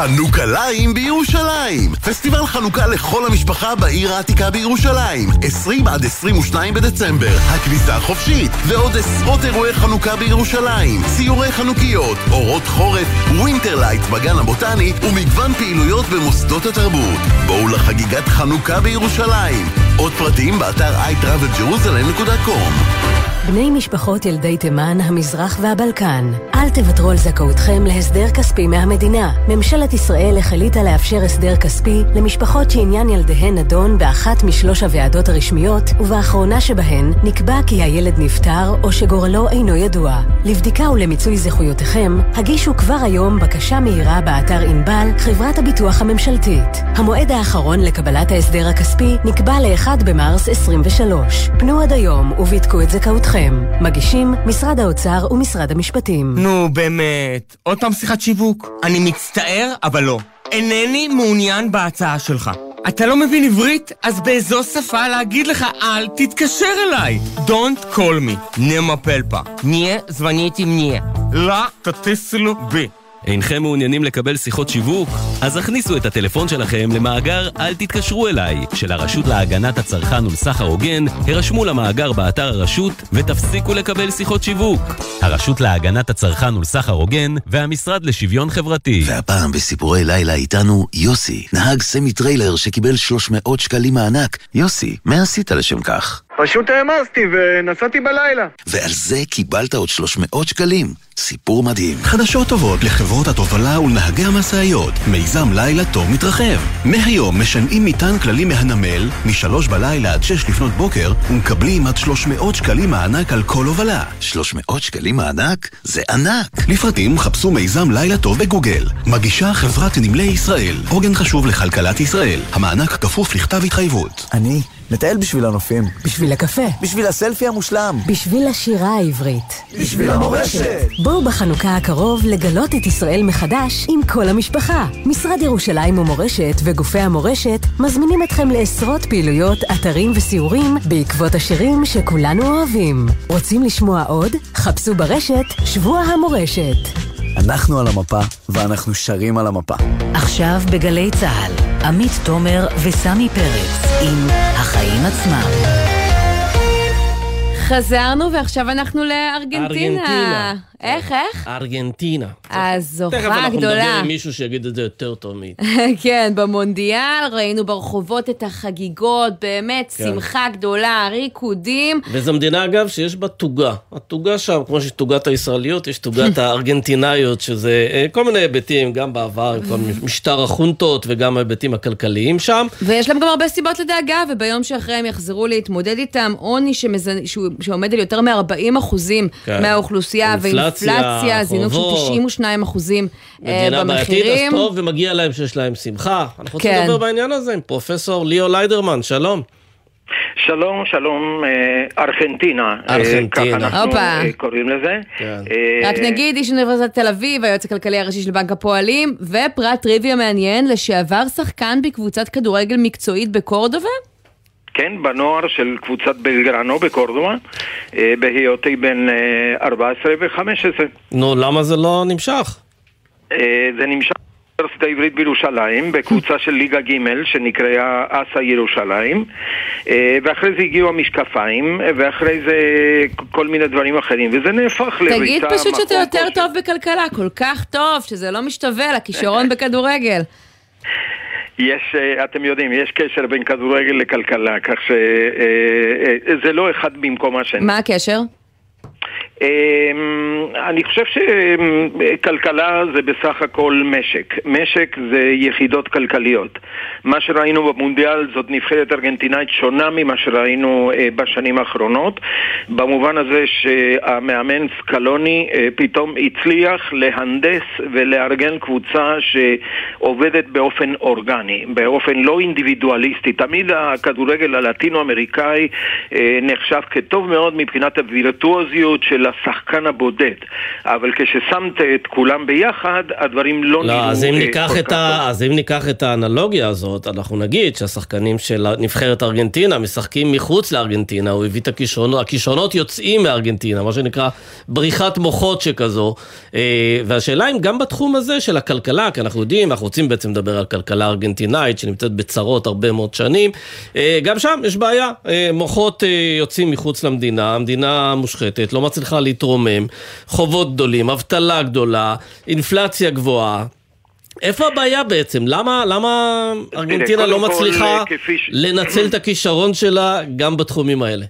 חנוכה ליים בירושלים! פסטיבל חנוכה לכל המשפחה בעיר העתיקה בירושלים. 20 עד 22 בדצמבר הכניסה חופשית ועוד עשרות אירועי חנוכה בירושלים. ציורי חנוכיות, אורות חורף, ווינטרלייט בגן הבוטני ומגוון פעילויות במוסדות התרבות. בואו לחגיגת חנוכה בירושלים. עוד פרטים באתר iTravelJerusalem.com בני משפחות ילדי תימן, המזרח והבלקן, אל תוותרו על זכאותכם להסדר כספי מהמדינה. ממשלת ישראל החליטה לאפשר הסדר כספי למשפחות שעניין ילדיהן נדון באחת משלוש הוועדות הרשמיות, ובאחרונה שבהן נקבע כי הילד נפטר או שגורלו אינו ידוע. לבדיקה ולמיצוי זכויותיכם, הגישו כבר היום בקשה מהירה באתר ענבל, חברת הביטוח הממשלתית. המועד האחרון לקבלת ההסדר הכספי נקבע ל-1 במרס 23. פנו עוד היום ובדקו את זכאותכם. שלכם. מגישים משרד האוצר ומשרד המשפטים. נו, באמת. עוד פעם שיחת שיווק? אני מצטער, אבל לא. אינני מעוניין בהצעה שלך. אתה לא מבין עברית? אז באיזו שפה להגיד לך אל תתקשר אליי. Don't call me. נמה פלפה. נהיה זווניתי מניה. לא תטיסלו בי. אינכם מעוניינים לקבל שיחות שיווק? אז הכניסו את הטלפון שלכם למאגר "אל תתקשרו אליי" של הרשות להגנת הצרכן ולסחר הוגן, הרשמו למאגר באתר הרשות ותפסיקו לקבל שיחות שיווק. הרשות להגנת הצרכן ולסחר הוגן והמשרד לשוויון חברתי. והפעם בסיפורי לילה איתנו יוסי, נהג סמי טריילר שקיבל 300 שקלים מענק. יוסי, מה עשית לשם כך? פשוט העמסתי ונסעתי בלילה. ועל זה קיבלת עוד 300 שקלים. סיפור מדהים. חדשות טובות לחברות התובלה ולנהגי המשאיות. מיזם לילה טוב מתרחב. מהיום משנעים מטען כללי מהנמל, משלוש בלילה עד שש לפנות בוקר, ומקבלים עד 300 שקלים מענק על כל הובלה. 300 שקלים מענק? זה ענק. לפרטים חפשו מיזם לילה טוב בגוגל. מגישה חברת נמלי ישראל. עוגן חשוב לכלכלת ישראל. המענק כפוף לכתב התחייבות. אני מטייל בשביל הנופים. בשביל הקפה. בשביל הסלפי המושלם. בשביל השירה העברית. בשביל המורשת. בואו בחנוכה הקרוב לגלות את ישראל מחדש עם כל המשפחה. משרד ירושלים ומורשת וגופי המורשת מזמינים אתכם לעשרות פעילויות, אתרים וסיורים בעקבות השירים שכולנו אוהבים. רוצים לשמוע עוד? חפשו ברשת שבוע המורשת. אנחנו על המפה, ואנחנו שרים על המפה. עכשיו בגלי צה"ל, עמית תומר וסמי פרץ עם החיים עצמם. חזרנו ועכשיו אנחנו לארגנטינה. ארגנטינה. איך, איך? ארגנטינה. הזוכה תכף אנחנו נדבר הגדולה. עם מישהו שיגיד את זה יותר טוב מי. כן, במונדיאל ראינו ברחובות את החגיגות, באמת כן. שמחה גדולה, ריקודים. וזו מדינה, אגב, שיש בה תוגה. התוגה שם, כמו שיש תוגת הישראליות, יש תוגת הארגנטינאיות, שזה אה, כל מיני היבטים, גם בעבר, כל משטר החונטות וגם ההיבטים הכלכליים שם. ויש להם גם הרבה סיבות לדאגה, וביום שאחרי הם יחזרו להתמודד איתם, עוני שמזנ... שהוא... שעומד על יותר מ-40 אחוזים כן. מהאוכלוסייה, אינפלציה, ואינפלציה, זינוק של חובות. 92 אחוזים אה, מדינה בעייתית, אז במחירים. טוב, ומגיע להם שיש להם שמחה. אנחנו רוצים כן. לדבר בעניין הזה עם פרופסור ליאו ליידרמן, שלום. שלום, שלום, אה, ארגנטינה. אה, ארגנטינה. ככה אנחנו הופה. אה, קוראים לזה. כן. אה, רק נגיד, איש אוניברסיטת תל אביב, היועץ הכלכלי הראשי של בנק הפועלים, ופרט טריוויה מעניין, לשעבר שחקן בקבוצת כדורגל מקצועית בקורדובה? כן, בנוער של קבוצת בלגרנו בקורדובה, אה, בהיותי בן אה, 14 ו-15. נו, למה זה לא נמשך? אה, זה נמשך באוניברסיטה העברית בירושלים, בקבוצה של ליגה ג' שנקראה אסא ירושלים, אה, ואחרי זה הגיעו המשקפיים, ואחרי זה כל מיני דברים אחרים, וזה נהפך לריצה... תגיד פשוט שאתה יותר טוב בכלכלה, כל כך טוב, שזה לא משתווה לכישרון בכדורגל. יש, אה, אתם יודעים, יש קשר בין כדורגל לכלכלה, כך שזה לא אחד במקום השני. מה הקשר? אמ, אני חושב שכלכלה זה בסך הכל משק. משק זה יחידות כלכליות. מה שראינו במונדיאל זאת נבחרת ארגנטינאית שונה ממה שראינו אה, בשנים האחרונות, במובן הזה שהמאמן סקלוני אה, פתאום הצליח להנדס ולארגן קבוצה שעובדת באופן אורגני, באופן לא אינדיבידואליסטי. תמיד הכדורגל הלטינו-אמריקאי אה, נחשב כטוב מאוד מבחינת הווירטואוזיות של השחקן הבודד, אבל כששמת את כולם ביחד, הדברים לא, לא, נראו אז אם, אה, ניקח את ה... אז אם ניקח את האנלוגיה הזאת, אנחנו נגיד שהשחקנים של נבחרת ארגנטינה משחקים מחוץ לארגנטינה, הוא הביא את הכישרונות, הכישרונות יוצאים מארגנטינה, מה שנקרא בריחת מוחות שכזו. אה, והשאלה אם גם בתחום הזה של הכלכלה, כי אנחנו יודעים, אנחנו רוצים בעצם לדבר על כלכלה ארגנטינאית שנמצאת בצרות הרבה מאוד שנים, אה, גם שם יש בעיה, מוחות יוצאים מחוץ למדינה, המדינה מושחתת, לא מצליחה להתרומם, חובות גדולים, אבטלה גדולה, אינפלציה גבוהה. איפה הבעיה בעצם? למה, למה ארגנטינה קודם לא מצליחה כפי ש- לנצל את הכישרון שלה גם בתחומים האלה?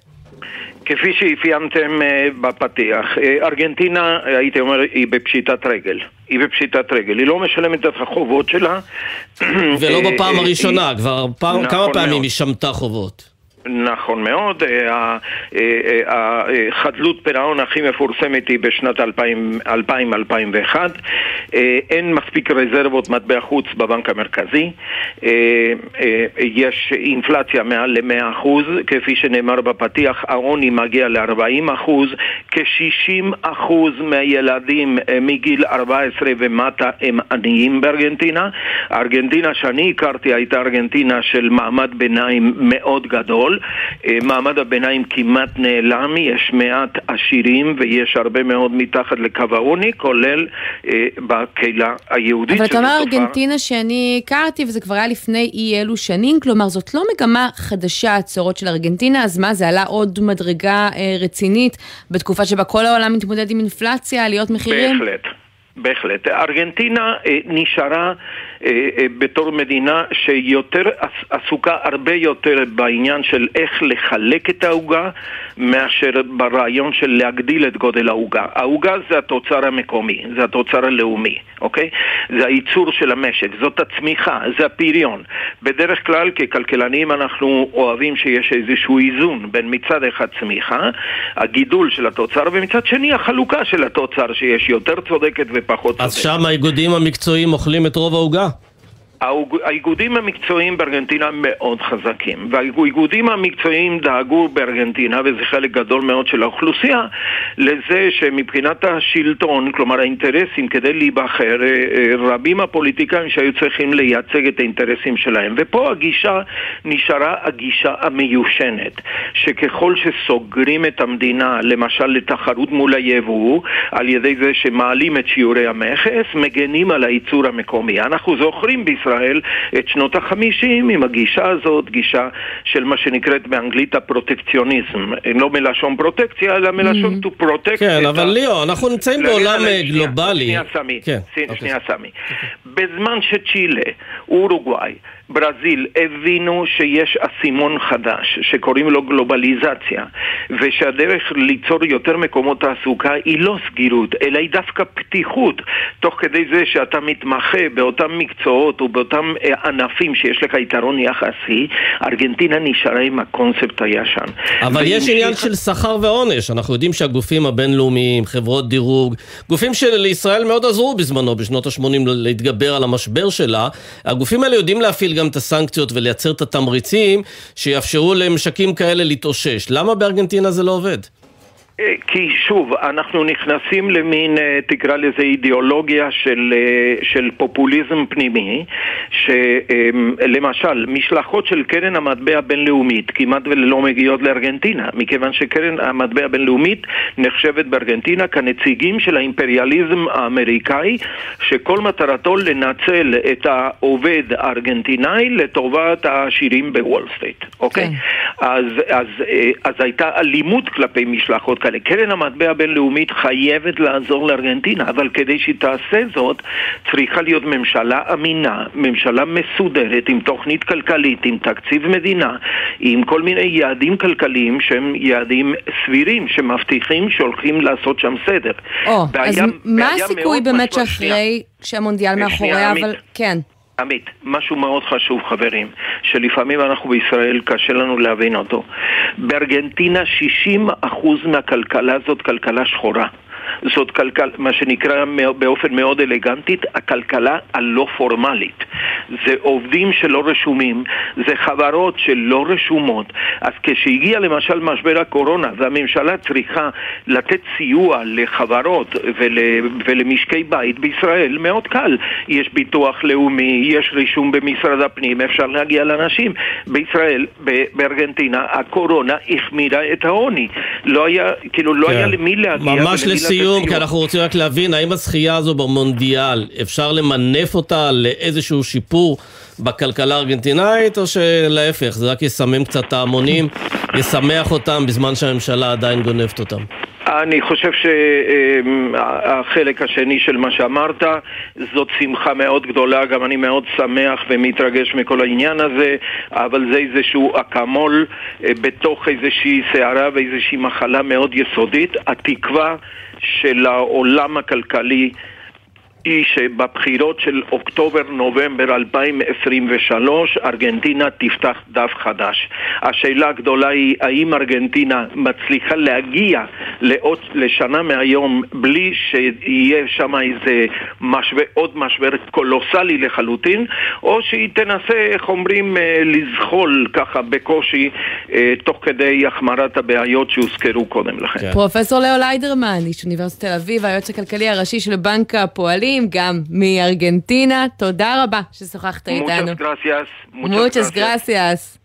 כפי שאפיינתם אה, בפתיח, אה, ארגנטינה, אה, הייתי אומר, היא בפשיטת רגל. היא בפשיטת רגל, היא לא משלמת את החובות שלה. ולא אה, בפעם אה, הראשונה, היא- כבר פעם, נכון כמה פעמים מאוד. היא שמטה חובות. נכון מאוד, אה, ה- אה, אה, החדלות פירעון הכי מפורסמת היא בשנת 2000-2001, אה, אין מספיק רזרבות מטבע חוץ בבנק המרכזי, אה, אה, יש אינפלציה מעל ל-100%, כפי שנאמר בפתיח, העוני מגיע ל-40%, כ-60% מהילדים אה, מגיל 14 ומטה הם עניים בארגנטינה. ארגנטינה שאני הכרתי הייתה ארגנטינה של מעמד ביניים מאוד גדול. אה, מעמד הביניים כמעט נעלם, יש מעט עשירים ויש הרבה מאוד מתחת לקו העוני, כולל אה, בקהילה היהודית. אבל אתה אומר ארגנטינה שאני הכרתי, וזה כבר היה לפני אי אלו שנים, כלומר זאת לא מגמה חדשה, הצורות של ארגנטינה, אז מה, זה עלה עוד מדרגה אה, רצינית בתקופה שבה כל העולם מתמודד עם אינפלציה, עליות מחירים? בהחלט. בהחלט. ארגנטינה אה, נשארה בתור מדינה שיותר עסוקה הרבה יותר בעניין של איך לחלק את העוגה מאשר ברעיון של להגדיל את גודל העוגה. העוגה זה התוצר המקומי, זה התוצר הלאומי, אוקיי? זה הייצור של המשק, זאת הצמיחה, זה הפריון. בדרך כלל ככלכלנים אנחנו אוהבים שיש איזשהו איזון בין מצד אחד צמיחה, הגידול של התוצר, ומצד שני החלוקה של התוצר שיש יותר צודקת ופחות צודקת. אז שם האיגודים המקצועיים אוכלים את רוב העוגה? האיגודים המקצועיים בארגנטינה מאוד חזקים והאיגודים המקצועיים דאגו בארגנטינה וזה חלק גדול מאוד של האוכלוסייה לזה שמבחינת השלטון, כלומר האינטרסים כדי להיבחר אה, אה, רבים הפוליטיקאים שהיו צריכים לייצג את האינטרסים שלהם. ופה הגישה נשארה הגישה המיושנת שככל שסוגרים את המדינה למשל לתחרות מול היבוא על ידי זה שמעלים את שיעורי המכס מגנים על הייצור המקומי. אנחנו זוכרים בישראל ישראל את שנות החמישים עם הגישה הזאת, גישה של מה שנקראת באנגלית הפרוטקציוניזם. לא מלשון פרוטקציה, אלא מלשון mm-hmm. to protect. כן, אבל ליאו, אנחנו נמצאים בעולם אה, גלובלי. שנייה, סמי. כן, שנייה, סמי. בזמן שצ'ילה, אורוגוואי, ברזיל הבינו שיש אסימון חדש שקוראים לו גלובליזציה ושהדרך ליצור יותר מקומות תעסוקה היא לא סגירות אלא היא דווקא פתיחות תוך כדי זה שאתה מתמחה באותם מקצועות ובאותם אה, ענפים שיש לך יתרון יחסי ארגנטינה נשארה עם הקונספט הישן. אבל יש עניין של שכר ועונש אנחנו יודעים שהגופים הבינלאומיים, חברות דירוג גופים שלישראל מאוד עזרו בזמנו בשנות ה-80 להתגבר על המשבר שלה הגופים האלה יודעים להפעיל גם את הסנקציות ולייצר את התמריצים שיאפשרו למשקים כאלה להתאושש. למה בארגנטינה זה לא עובד? אה, כי שוב, אנחנו נכנסים למין, אה, תקרא לזה אידיאולוגיה של, אה, של פופוליזם פנימי, שלמשל, משלחות של קרן המטבע הבינלאומית כמעט ולא מגיעות לארגנטינה, מכיוון שקרן המטבע הבינלאומית נחשבת בארגנטינה כנציגים של האימפריאליזם האמריקאי, שכל מטרתו לנצל את העובד הארגנטינאי לטובת העשירים בוול סטייט, אוקיי? כן. אז, אז, אז הייתה אלימות כלפי משלחות כאלה. קרן המטבע הבינלאומית חייבת לעזור לארגנטינה, אבל כדי שהיא תעשה זאת, צריכה להיות ממשלה אמינה, ממשלה מסודרת, עם תוכנית כלכלית, עם תקציב מדינה, עם כל מיני יעדים כלכליים שהם יעדים סבירים, שמבטיחים שהולכים לעשות שם סדר. או, אז מה הסיכוי באמת שאחרי שהמונדיאל מאחוריה, אבל... כן. עמית, משהו מאוד חשוב חברים, שלפעמים אנחנו בישראל קשה לנו להבין אותו. בארגנטינה 60% מהכלכלה זאת כלכלה שחורה. זאת כלכלה, מה שנקרא באופן מאוד אלגנטית, הכלכלה הלא פורמלית. זה עובדים שלא רשומים, זה חברות שלא רשומות. אז כשהגיע למשל משבר הקורונה והממשלה צריכה לתת סיוע לחברות ול, ולמשקי בית בישראל, מאוד קל. יש ביטוח לאומי, יש רישום במשרד הפנים, אפשר להגיע לאנשים. בישראל, בארגנטינה, הקורונה החמירה את העוני. לא היה, כאילו, לא כן. היה למי להגיע. ממש לסיום. לסיום, כי אנחנו רוצים רק להבין, האם הזכייה הזו במונדיאל, אפשר למנף אותה לאיזשהו שיפור בכלכלה הארגנטינאית, או שלהפך, זה רק יסמם קצת את ההמונים, ישמח אותם בזמן שהממשלה עדיין גונבת אותם? אני חושב שהחלק השני של מה שאמרת זאת שמחה מאוד גדולה, גם אני מאוד שמח ומתרגש מכל העניין הזה, אבל זה איזשהו אקמול אה, בתוך איזושהי סערה ואיזושהי מחלה מאוד יסודית. התקווה של העולם הכלכלי היא שבבחירות של אוקטובר-נובמבר 2023 ארגנטינה תפתח דף חדש. השאלה הגדולה היא האם ארגנטינה מצליחה להגיע לעוד, לשנה מהיום בלי שיהיה שם איזה משבר, עוד משבר קולוסלי לחלוטין, או שהיא תנסה, איך אומרים, אה, לזחול ככה בקושי אה, תוך כדי החמרת הבעיות שהוזכרו קודם לכן. כן. פרופסור לאו ליידרמן, איש אוניברסיטת תל אביב, היועץ הכלכלי הראשי של בנק הפועלים. עולים, גם מארגנטינה. תודה רבה ששוחחת איתנו. מוצ'ס גרסיאס.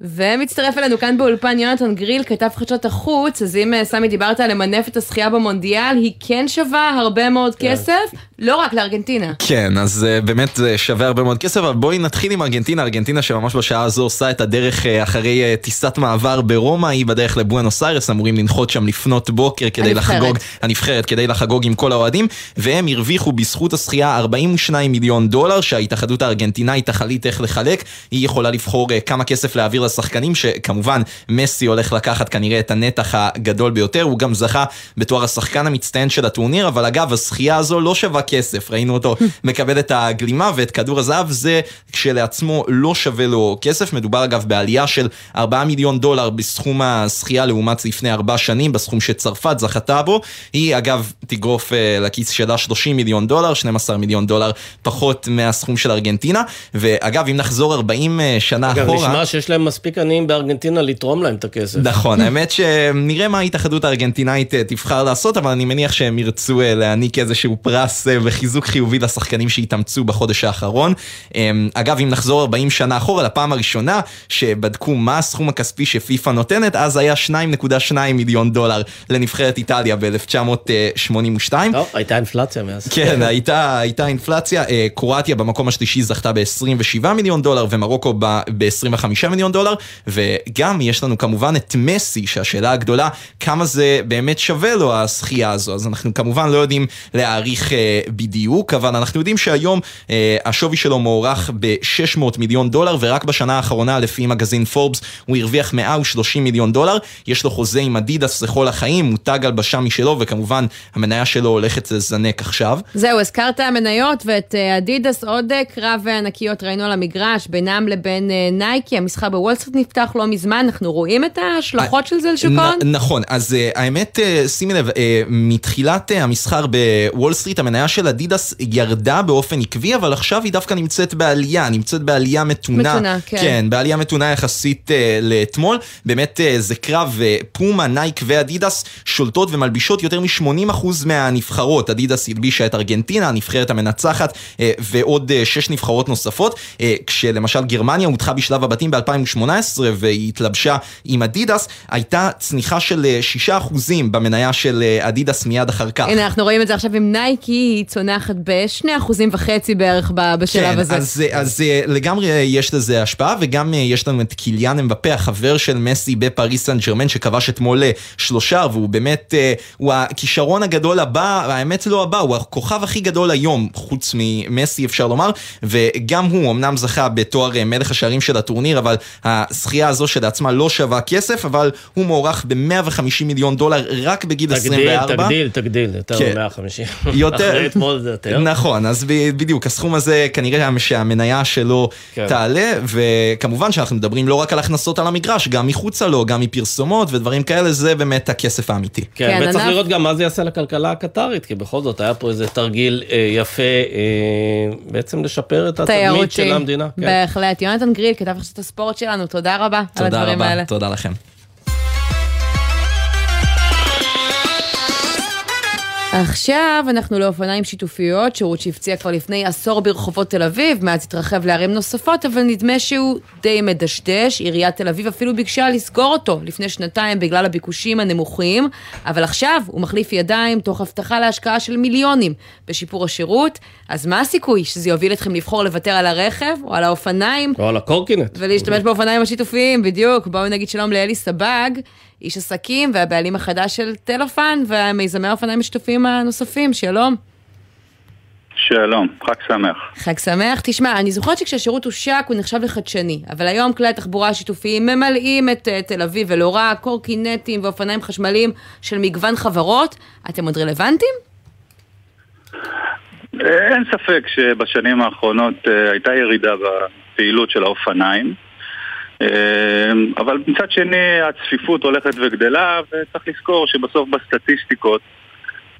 ומצטרף אלינו כאן באולפן יונתן גריל, כתב חדשות החוץ, אז אם אה, סמי דיברת על למנף את השחייה במונדיאל, היא כן שווה הרבה מאוד כן. כסף, לא רק לארגנטינה. כן, אז uh, באמת זה שווה הרבה מאוד כסף, אבל בואי נתחיל עם ארגנטינה. ארגנטינה שממש בשעה הזו עושה את הדרך uh, אחרי uh, טיסת מעבר ברומא, היא בדרך לבואנוס איירס, אמורים לנחות שם לפנות בוקר כדי הנבחרת. לחגוג, הנבחרת, כדי לחגוג עם כל האוהדים, והם הרוויחו בזכות השחייה 42 מיליון דולר, שההתאחדות הארגנטינאית תחליט איך לחלק. היא יכולה לבחור uh, כמה כסף להעביר לשחקנים, שכמובן מסי הולך לקחת כנראה את הנתח הגדול ביותר, הוא גם זכה בתואר השחקן המצטיין של הטורניר, אבל אגב, השחייה הזו לא שווה כסף, ראינו אותו מקבל את הגלימה ואת כדור הזהב, זה כשלעצמו לא שווה לו כסף, מדובר אגב בעלייה של 4 מיליון דולר בסכום השחייה לעומת לפני 4 שנים, בסכום שצרפת זכתה בו, היא אגב תגרוף uh, לכיס שלה 30 מיליון דולר, 12 מיליון דולר פחות מהסכום של ארגנטינה, ואגב אם נחזור 40 אה, שנה אגב, אחורה... אגב, נשמע שיש להם מספיק עניים בארגנטינה לתרום להם את הכסף. נכון, האמת שנראה מה ההתאחדות הארגנטינאית אה, תבחר לעשות, אבל אני מניח שהם ירצו להעניק איזשהו פרס וחיזוק חיובי לשחקנים שהתאמצו בחודש האחרון. אמ, אגב, אם נחזור 40 שנה אחורה, לפעם הראשונה שבדקו מה הסכום הכספי שפיפ"א נותנת, אז היה 2.2 מיליון דולר לנבחרת איטליה ב-1982. טוב, הייתה אינפלציה מאז. כן, הייתה, הייתה אינפלציה. אה, קרואטיה במקום השלישי זכתה ב-27 מיליון דולר, ומרוקו ב-25 מיליון דולר, וגם יש לנו כמובן את מסי, שהשאלה הגדולה, כמה זה באמת שווה לו הזכייה הזו. אז אנחנו כמובן לא יודעים להעריך אה, בדיוק, אבל אנחנו יודעים שהיום אה, השווי שלו מוערך ב-600 מיליון דולר, ורק בשנה האחרונה, לפי מגזין פורבס, הוא הרוויח 130 מיליון דולר. יש לו חוזה עם אדידס לכל החיים, מותג הלבשה משלו, וכמובן המניה שלו הולכת לזנק עכשיו. זהו, הזכרת המניות ואת אה, אדידס, עוד אה, קרב ענקיות ראינו על המגרש, בינם לבין אה, נייקי, המסחר בוול סטריט נפתח לא מזמן, אנחנו רואים את ההשלכות של זה לשוק ההון? נכון, אז האמת, שימי לב, מתחילת המסחר בוול סטריט, המניה של אדידס ירדה באופן עקבי, אבל עכשיו היא דווקא נמצאת בעלייה, נמצאת בעלייה מתונה. מתונה, כן. כן, בעלייה מתונה יחסית אה, לאתמול. באמת אה, זה קרב, אה, פומה, נייק ואדידס שולטות ומלבישות יותר מ-80% מהנבחרות. אדידס הלבישה את ארגנטינה, הנבחרת המנצחת, אה, ועוד אה, שש נבחרות נוספות. אה, כשלמשל גרמניה הודחה בשלב הבתים ב-2018 והיא התלבשה עם אדידס, הייתה צניחה של אה, 6% במניה של אה, אדידס מיד אחר כך. הנה, אנחנו רואים את זה עכשיו עם נייקי, היא צונחת ב-2.5% בערך בשלב כן, הזה. אז, אז לגמרי יש לזה השפעה, וגם יש לנו את קיליאן אמבפה, החבר של מסי בפריס סן ג'רמן, שכבש אתמול שלושה, והוא באמת, הוא הכישרון הגדול הבא, האמת לא הבא, הוא הכוכב הכי גדול היום, חוץ ממסי אפשר לומר, וגם הוא אמנם זכה בתואר מלך השערים של הטורניר, אבל הזכייה הזו שלעצמה לא שווה כסף, אבל הוא מוערך ב-150 מיליון דולר רק בגיל תגדיל, 24. תגדיל, תגדיל, יותר כן. מ-150. יותר. אתמול זה יותר. נכון, אז בדיוק, הסכום הזה כנראה שהמניה שלו כן. תעלה, וכמובן שאנחנו מדברים לא רק על הכנסות על המגרש, גם מחוצה לו, גם מפרסומות ודברים כאלה, זה באמת הכסף האמיתי. כן, כן, וצריך ענף- לראות גם מה זה יעשה לכלכלה הקטרית, כי בכל זאת היה פה איזה תרגיל אה, יפה, אה, בעצם לשפר את התדמית. של המדינה. כן. בהחלט. יונתן גריל, כתב חסות הספורט שלנו, תודה רבה על תודה הדברים האלה. רבה, תודה לכם. עכשיו אנחנו לאופניים שיתופיות, שירות שהפציע כבר לפני עשור ברחובות תל אביב, מאז התרחב לערים נוספות, אבל נדמה שהוא די מדשדש. עיריית תל אביב אפילו ביקשה לסגור אותו לפני שנתיים בגלל הביקושים הנמוכים, אבל עכשיו הוא מחליף ידיים תוך הבטחה להשקעה של מיליונים בשיפור השירות. אז מה הסיכוי שזה יוביל אתכם לבחור לוותר על הרכב או על האופניים? או על הקורקינט. ולהשתמש באופניים השיתופיים, בדיוק. בואו נגיד שלום לאלי סבג, איש עסקים והבעלים החדש של טלפן ומיזמי האופניים השיתופיים הנוספים, שלום. שלום, חג שמח. חג שמח. תשמע, אני זוכרת שכשהשירות הושק הוא נחשב לחדשני, אבל היום כלי התחבורה השיתופיים ממלאים את uh, תל אביב ולא רק, קורקינטים ואופניים חשמליים של מגוון חברות. אתם עוד רלוונטיים? אין ספק שבשנים האחרונות אה, הייתה ירידה בפעילות של האופניים, אה, אבל מצד שני הצפיפות הולכת וגדלה, וצריך לזכור שבסוף בסטטיסטיקות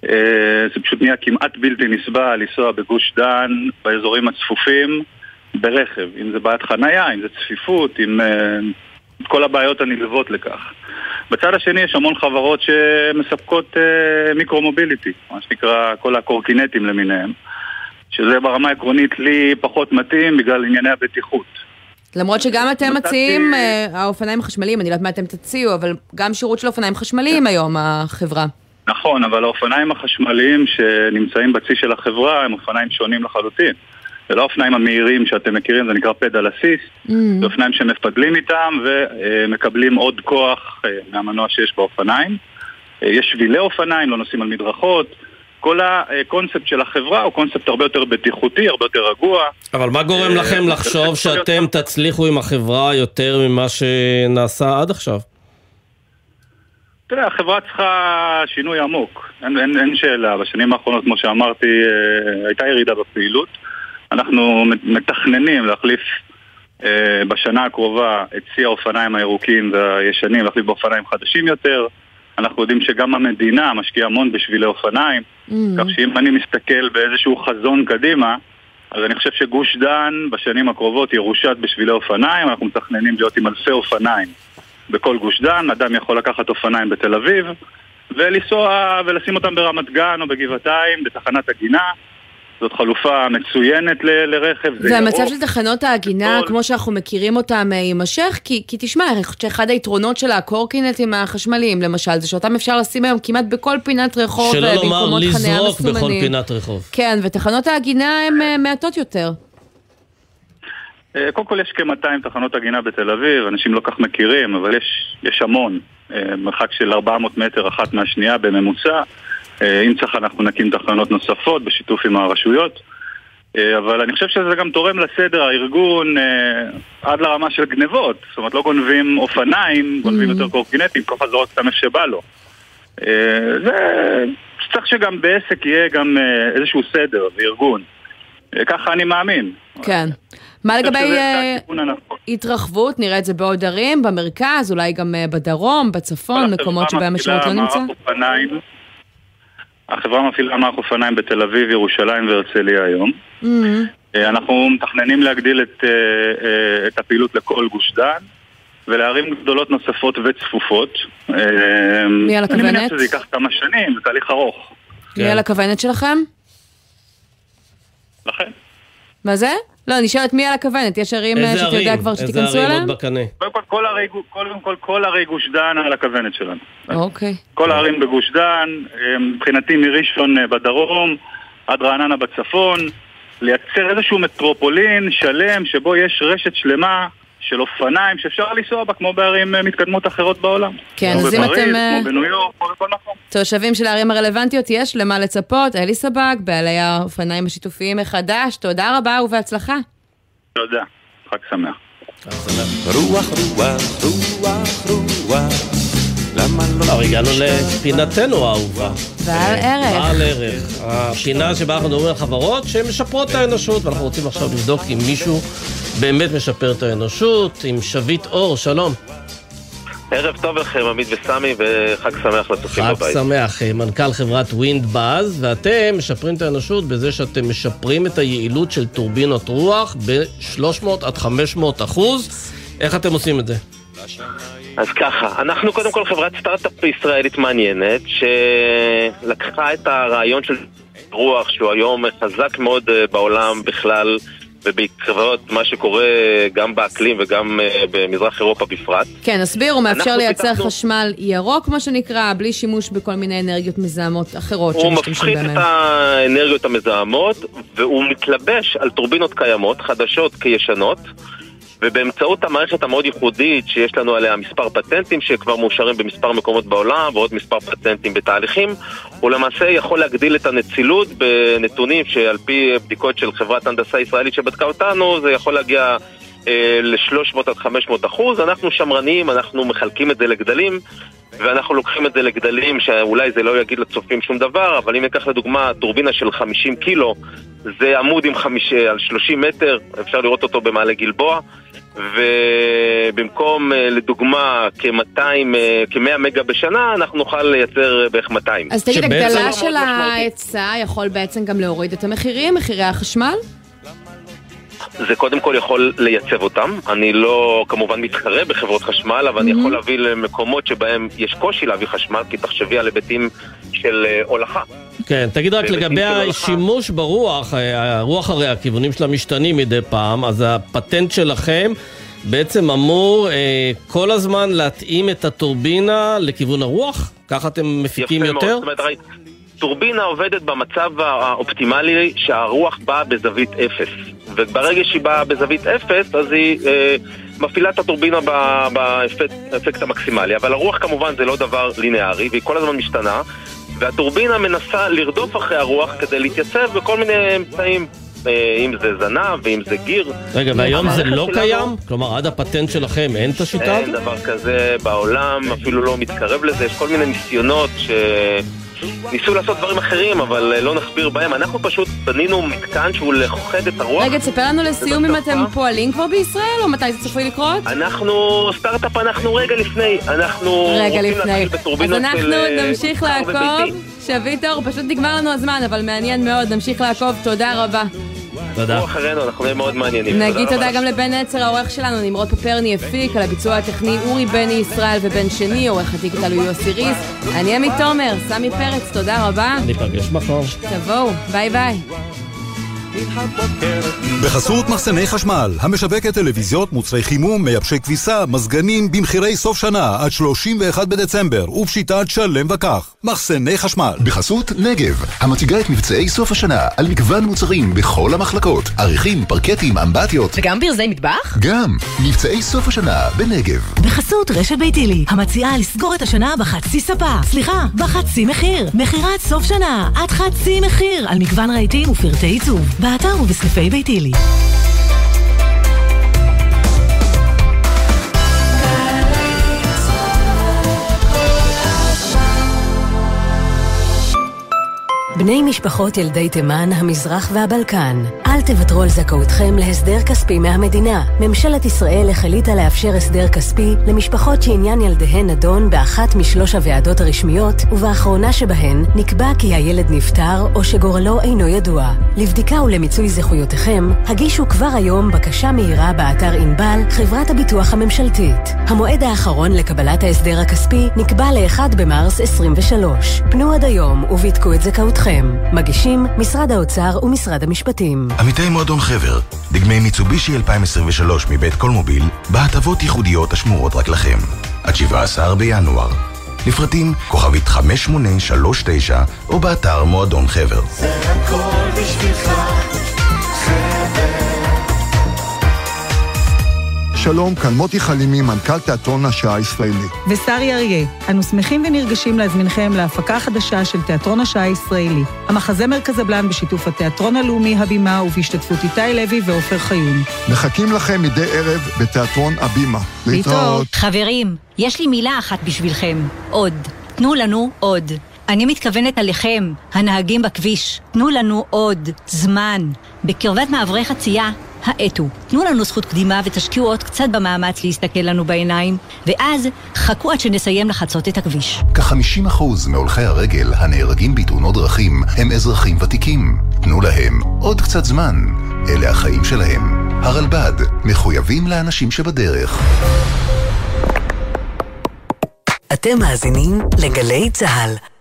אה, זה פשוט נהיה כמעט בלתי נסבל לנסוע בגוש דן, באזורים הצפופים, ברכב, אם זה בעיית חנייה, אם זה צפיפות, עם אה, כל הבעיות הנלוות לכך. בצד השני יש המון חברות שמספקות אה, מיקרו-מוביליטי, מה שנקרא כל הקורקינטים למיניהם, שזה ברמה העקרונית לי פחות מתאים בגלל ענייני הבטיחות. למרות שגם אתם מציעים, אה, האופניים החשמליים, אני לא יודעת מה אתם תציעו, אבל גם שירות של אופניים חשמליים היום, החברה. נכון, אבל האופניים החשמליים שנמצאים בצי של החברה הם אופניים שונים לחלוטין. זה לא האופניים המהירים שאתם מכירים, זה נקרא פדל אסיסט. Mm. זה אופניים שמפדלים איתם ומקבלים עוד כוח אה, מהמנוע שיש באופניים. אה, יש שבילי אופניים, לא נוסעים על מדרכות. כל הקונספט של החברה הוא קונספט הרבה יותר בטיחותי, הרבה יותר רגוע. אבל מה גורם אה, לכם לחשוב שאתם תצליחו עם החברה יותר ממה שנעשה עד עכשיו? תראה, החברה צריכה שינוי עמוק, אין, אין, אין שאלה. בשנים האחרונות, כמו שאמרתי, הייתה ירידה בפעילות. אנחנו מתכננים להחליף אה, בשנה הקרובה את צי האופניים הירוקים והישנים, להחליף באופניים חדשים יותר. אנחנו יודעים שגם המדינה משקיעה המון בשבילי אופניים, mm. כך שאם אני מסתכל באיזשהו חזון קדימה, אז אני חושב שגוש דן בשנים הקרובות ירושת בשבילי אופניים, אנחנו מתכננים להיות עם אלפי אופניים בכל גוש דן, אדם יכול לקחת אופניים בתל אביב ולנסוע ולשים אותם ברמת גן או בגבעתיים, בתחנת הגינה זאת חלופה מצוינת ל- לרכב. והמצב של תחנות העגינה, כמו שאנחנו מכירים אותם, אה, יימשך? כי, כי תשמע, אני חושבת שאחד היתרונות של הקורקינטים החשמליים, למשל, זה שאותם אפשר לשים היום כמעט בכל פינת רחוב, שלא אה, לומר לזרוק בכל פינת רחוב. כן, ותחנות העגינה הן אה, מעטות יותר. קודם כל יש כ-200 תחנות עגינה בתל אביב, אנשים לא כך מכירים, אבל יש, יש המון. מרחק של 400 מטר אחת מהשנייה בממוצע. אה, אם צריך אנחנו נקים תחנות נוספות בשיתוף עם הרשויות אה, אבל אני חושב שזה גם תורם לסדר הארגון אה, עד לרמה של גנבות זאת אומרת לא גונבים אופניים, גונבים mm. יותר קורקינטים, כל אחד זורק סתם איפה שבא לו זה... צריך שגם בעסק יהיה גם איזשהו סדר וארגון ככה אני מאמין כן. מה לגבי התרחבות? נראה את זה בעוד ערים, במרכז, אולי גם בדרום, בצפון, מקומות שבהם השירות לא נמצא? החברה מפעילה מערך אופניים בתל אביב, ירושלים והרצליה היום. Mm-hmm. אה, אנחנו מתכננים להגדיל את, אה, אה, את הפעילות לכל גוש דן ולערים גדולות נוספות וצפופות. מי על הכוונת? אני מניח שזה ייקח כמה שנים, זה תהליך ארוך. מי על הכוונת שלכם? לכן. מה זה? לא, אני שואלת מי על הכוונת, יש ערים שאתה יודע כבר שתיכנסו אליהם? איזה ערים עוד בקנה? קודם כל, כל ערי, קודם כל, כל ערי גוש דן על הכוונת שלנו. אוקיי. כל הערים בגוש דן, אה, מבחינתי מראשון אה, בדרום עד רעננה בצפון, לייצר איזשהו מטרופולין שלם שבו יש רשת שלמה של אופניים שאפשר לנסוע בה כמו בערים אה, מתקדמות אחרות בעולם. כן, אז אם אתם... כמו בניו יורק, כמו בכל מקום. תושבים של הערים הרלוונטיות, יש למה לצפות. אלי סבג, בעלי האופניים השיתופיים מחדש, תודה רבה ובהצלחה. תודה, חג שמח. רוח, רוח, רוח, רוח. למה לא... הגענו לפינתנו האהובה. בעל ערך. בעל ערך. הפינה שבה אנחנו מדברים על חברות שמשפרות את האנושות, ואנחנו רוצים עכשיו לבדוק אם מישהו באמת משפר את האנושות, עם שביט אור, שלום. ערב טוב לכם, עמית וסמי, וחג שמח לצופים בבית. חג שמח, אה, מנכ"ל חברת WindBuzz, ואתם משפרים את האנושות בזה שאתם משפרים את היעילות של טורבינות רוח ב-300 עד 500 אחוז. איך אתם עושים את זה? אז ככה, אנחנו קודם כל חברת סטארט-אפ ישראלית מעניינת, שלקחה את הרעיון של רוח, שהוא היום חזק מאוד אה, בעולם בכלל, ובעקבות מה שקורה גם באקלים וגם אה, במזרח אירופה בפרט. כן, הסביר, הוא מאפשר לייצר פיתחנו... חשמל ירוק, מה שנקרא, בלי שימוש בכל מיני אנרגיות מזהמות אחרות הוא מפחית את האנרגיות המזהמות, והוא מתלבש על טורבינות קיימות, חדשות כישנות. ובאמצעות המערכת המאוד ייחודית שיש לנו עליה מספר פטנטים שכבר מאושרים במספר מקומות בעולם ועוד מספר פטנטים בתהליכים, הוא למעשה יכול להגדיל את הנצילות בנתונים שעל פי בדיקות של חברת הנדסה ישראלית שבדקה אותנו זה יכול להגיע אה, ל-300 עד 500 אחוז. אנחנו שמרנים, אנחנו מחלקים את זה לגדלים ואנחנו לוקחים את זה לגדלים שאולי זה לא יגיד לצופים שום דבר, אבל אם ניקח לדוגמה טורבינה של 50 קילו, זה עמוד עם חמיש, על 30 מטר, אפשר לראות אותו במעלה גלבוע, ובמקום אה, לדוגמה כ-200, אה, כ-100 מגה בשנה, אנחנו נוכל לייצר בערך 200. אז תגיד, הגדלה של ההיצע יכול בעצם גם להוריד את המחירים, מחירי החשמל? זה קודם כל יכול לייצב אותם. אני לא כמובן מתחרה בחברות חשמל, אבל mm-hmm. אני יכול להביא למקומות שבהם יש קושי להביא חשמל, כי תחשבי על היבטים של אה, הולכה. כן, תגיד רק לגבי השימוש ברוח, הרוח הרי הכיוונים שלה משתנים מדי פעם, אז הפטנט שלכם בעצם אמור אה, כל הזמן להתאים את הטורבינה לכיוון הרוח? ככה אתם מפיקים יפה יותר? מאוד, זאת אומרת, טורבינה עובדת במצב האופטימלי שהרוח באה בזווית אפס. וברגע שהיא באה בזווית אפס, אז היא אה, מפעילה את הטורבינה באפקט המקסימלי. אבל הרוח כמובן זה לא דבר לינארי, והיא כל הזמן משתנה. והטורבינה מנסה לרדוף אחרי הרוח כדי להתייצב בכל מיני אמצעים אה, אם זה זנב ואם זה גיר. רגע, והיום זה לא קיים? כלומר, עד הפטנט שלכם אין את השיטה הזאת? אין דבר כזה בעולם, אפילו לא מתקרב לזה, יש כל מיני ניסיונות ש... ניסו לעשות דברים אחרים, אבל אה, לא נסביר בהם. אנחנו פשוט בנינו מתקן שהוא לכוחד את הרוח. רגע, תספר לנו לסיום אם אתם פועלים כבר בישראל, או מתי זה צפוי לקרות? אנחנו, סטארט-אפ אנחנו רגע לפני. אנחנו רגע לפני. אז אנחנו אה, נמשיך לעקוב. שביט אור, פשוט נגמר לנו הזמן, אבל מעניין מאוד, נמשיך לעקוב, תודה רבה. תודה. תעקבו אחרינו, אנחנו נהיה מאוד מעניינים. נגיד תודה גם לבן נצר, העורך שלנו, נמרוד פפרני הפיק, על הביצוע הטכני אורי בני ישראל ובן שני, עורך הדיגיטל הוא יוסי ריס. אני עמית תומר, סמי פרץ, תודה רבה. ניפגש מחר. תבואו, ביי ביי. בחסות מחסני חשמל, המשווקת טלוויזיות, מוצרי חימום, מייבשי כביסה, מזגנים, במחירי סוף שנה עד 31 בדצמבר, ובשיטת שלם וכך. מחסני חשמל. בחסות נגב, המציגה את מבצעי סוף השנה על מגוון מוצרים בכל המחלקות, עריכים, פרקטים, אמבטיות. וגם ברזי מטבח? גם, מבצעי סוף השנה בנגב. בחסות רשת ביתילי, המציעה לסגור את השנה בחצי ספה. סליחה, בחצי מחיר. מכירת סוף שנה, עד חצי מחיר, על מגוון רהיטים ופרטי עיצוב. באתר ובסניפי ביתילי. בני משפחות ילדי תימן, המזרח והבלקן, אל תוותרו על זכאותכם להסדר כספי מהמדינה. ממשלת ישראל החליטה לאפשר הסדר כספי למשפחות שעניין ילדיהן נדון באחת משלוש הוועדות הרשמיות, ובאחרונה שבהן נקבע כי הילד נפטר או שגורלו אינו ידוע. לבדיקה ולמיצוי זכויותיכם, הגישו כבר היום בקשה מהירה באתר ענבל, חברת הביטוח הממשלתית. המועד האחרון לקבלת ההסדר הכספי נקבע ל-1 במרס 23. פנו עד היום ובדקו את זכאותכם. שלכם. מגישים משרד האוצר ומשרד המשפטים. עמיתי מועדון חבר, דגמי מיצובישי 2023 מבית קולמוביל, בהטבות ייחודיות השמורות רק לכם. עד 17 בינואר. לפרטים כוכבית 5839 או באתר מועדון חבר. זה הכל בשבילך שלום, כאן מוטי חלימי, מנכ"ל תיאטרון השעה הישראלי. ושרי אריה, אנו שמחים ונרגשים להזמינכם להפקה חדשה של תיאטרון השעה הישראלי. המחזה מרכזבלן בשיתוף התיאטרון הלאומי הבימה ובהשתתפות איתי לוי ועופר חיון. מחכים לכם מדי ערב בתיאטרון הבימה. להתראות. חברים, יש לי מילה אחת בשבילכם. עוד. תנו לנו עוד. אני מתכוונת עליכם, הנהגים בכביש. תנו לנו עוד זמן. בקרבת מעברי חצייה האטו. תנו לנו זכות קדימה ותשקיעו עוד קצת במאמץ להסתכל לנו בעיניים, ואז חכו עד שנסיים לחצות את הכביש. כ-50% מהולכי הרגל הנהרגים בתאונות דרכים הם אזרחים ותיקים. תנו להם עוד קצת זמן. אלה החיים שלהם. הרלב"ד, מחויבים לאנשים שבדרך. אתם מאזינים לגלי צה"ל.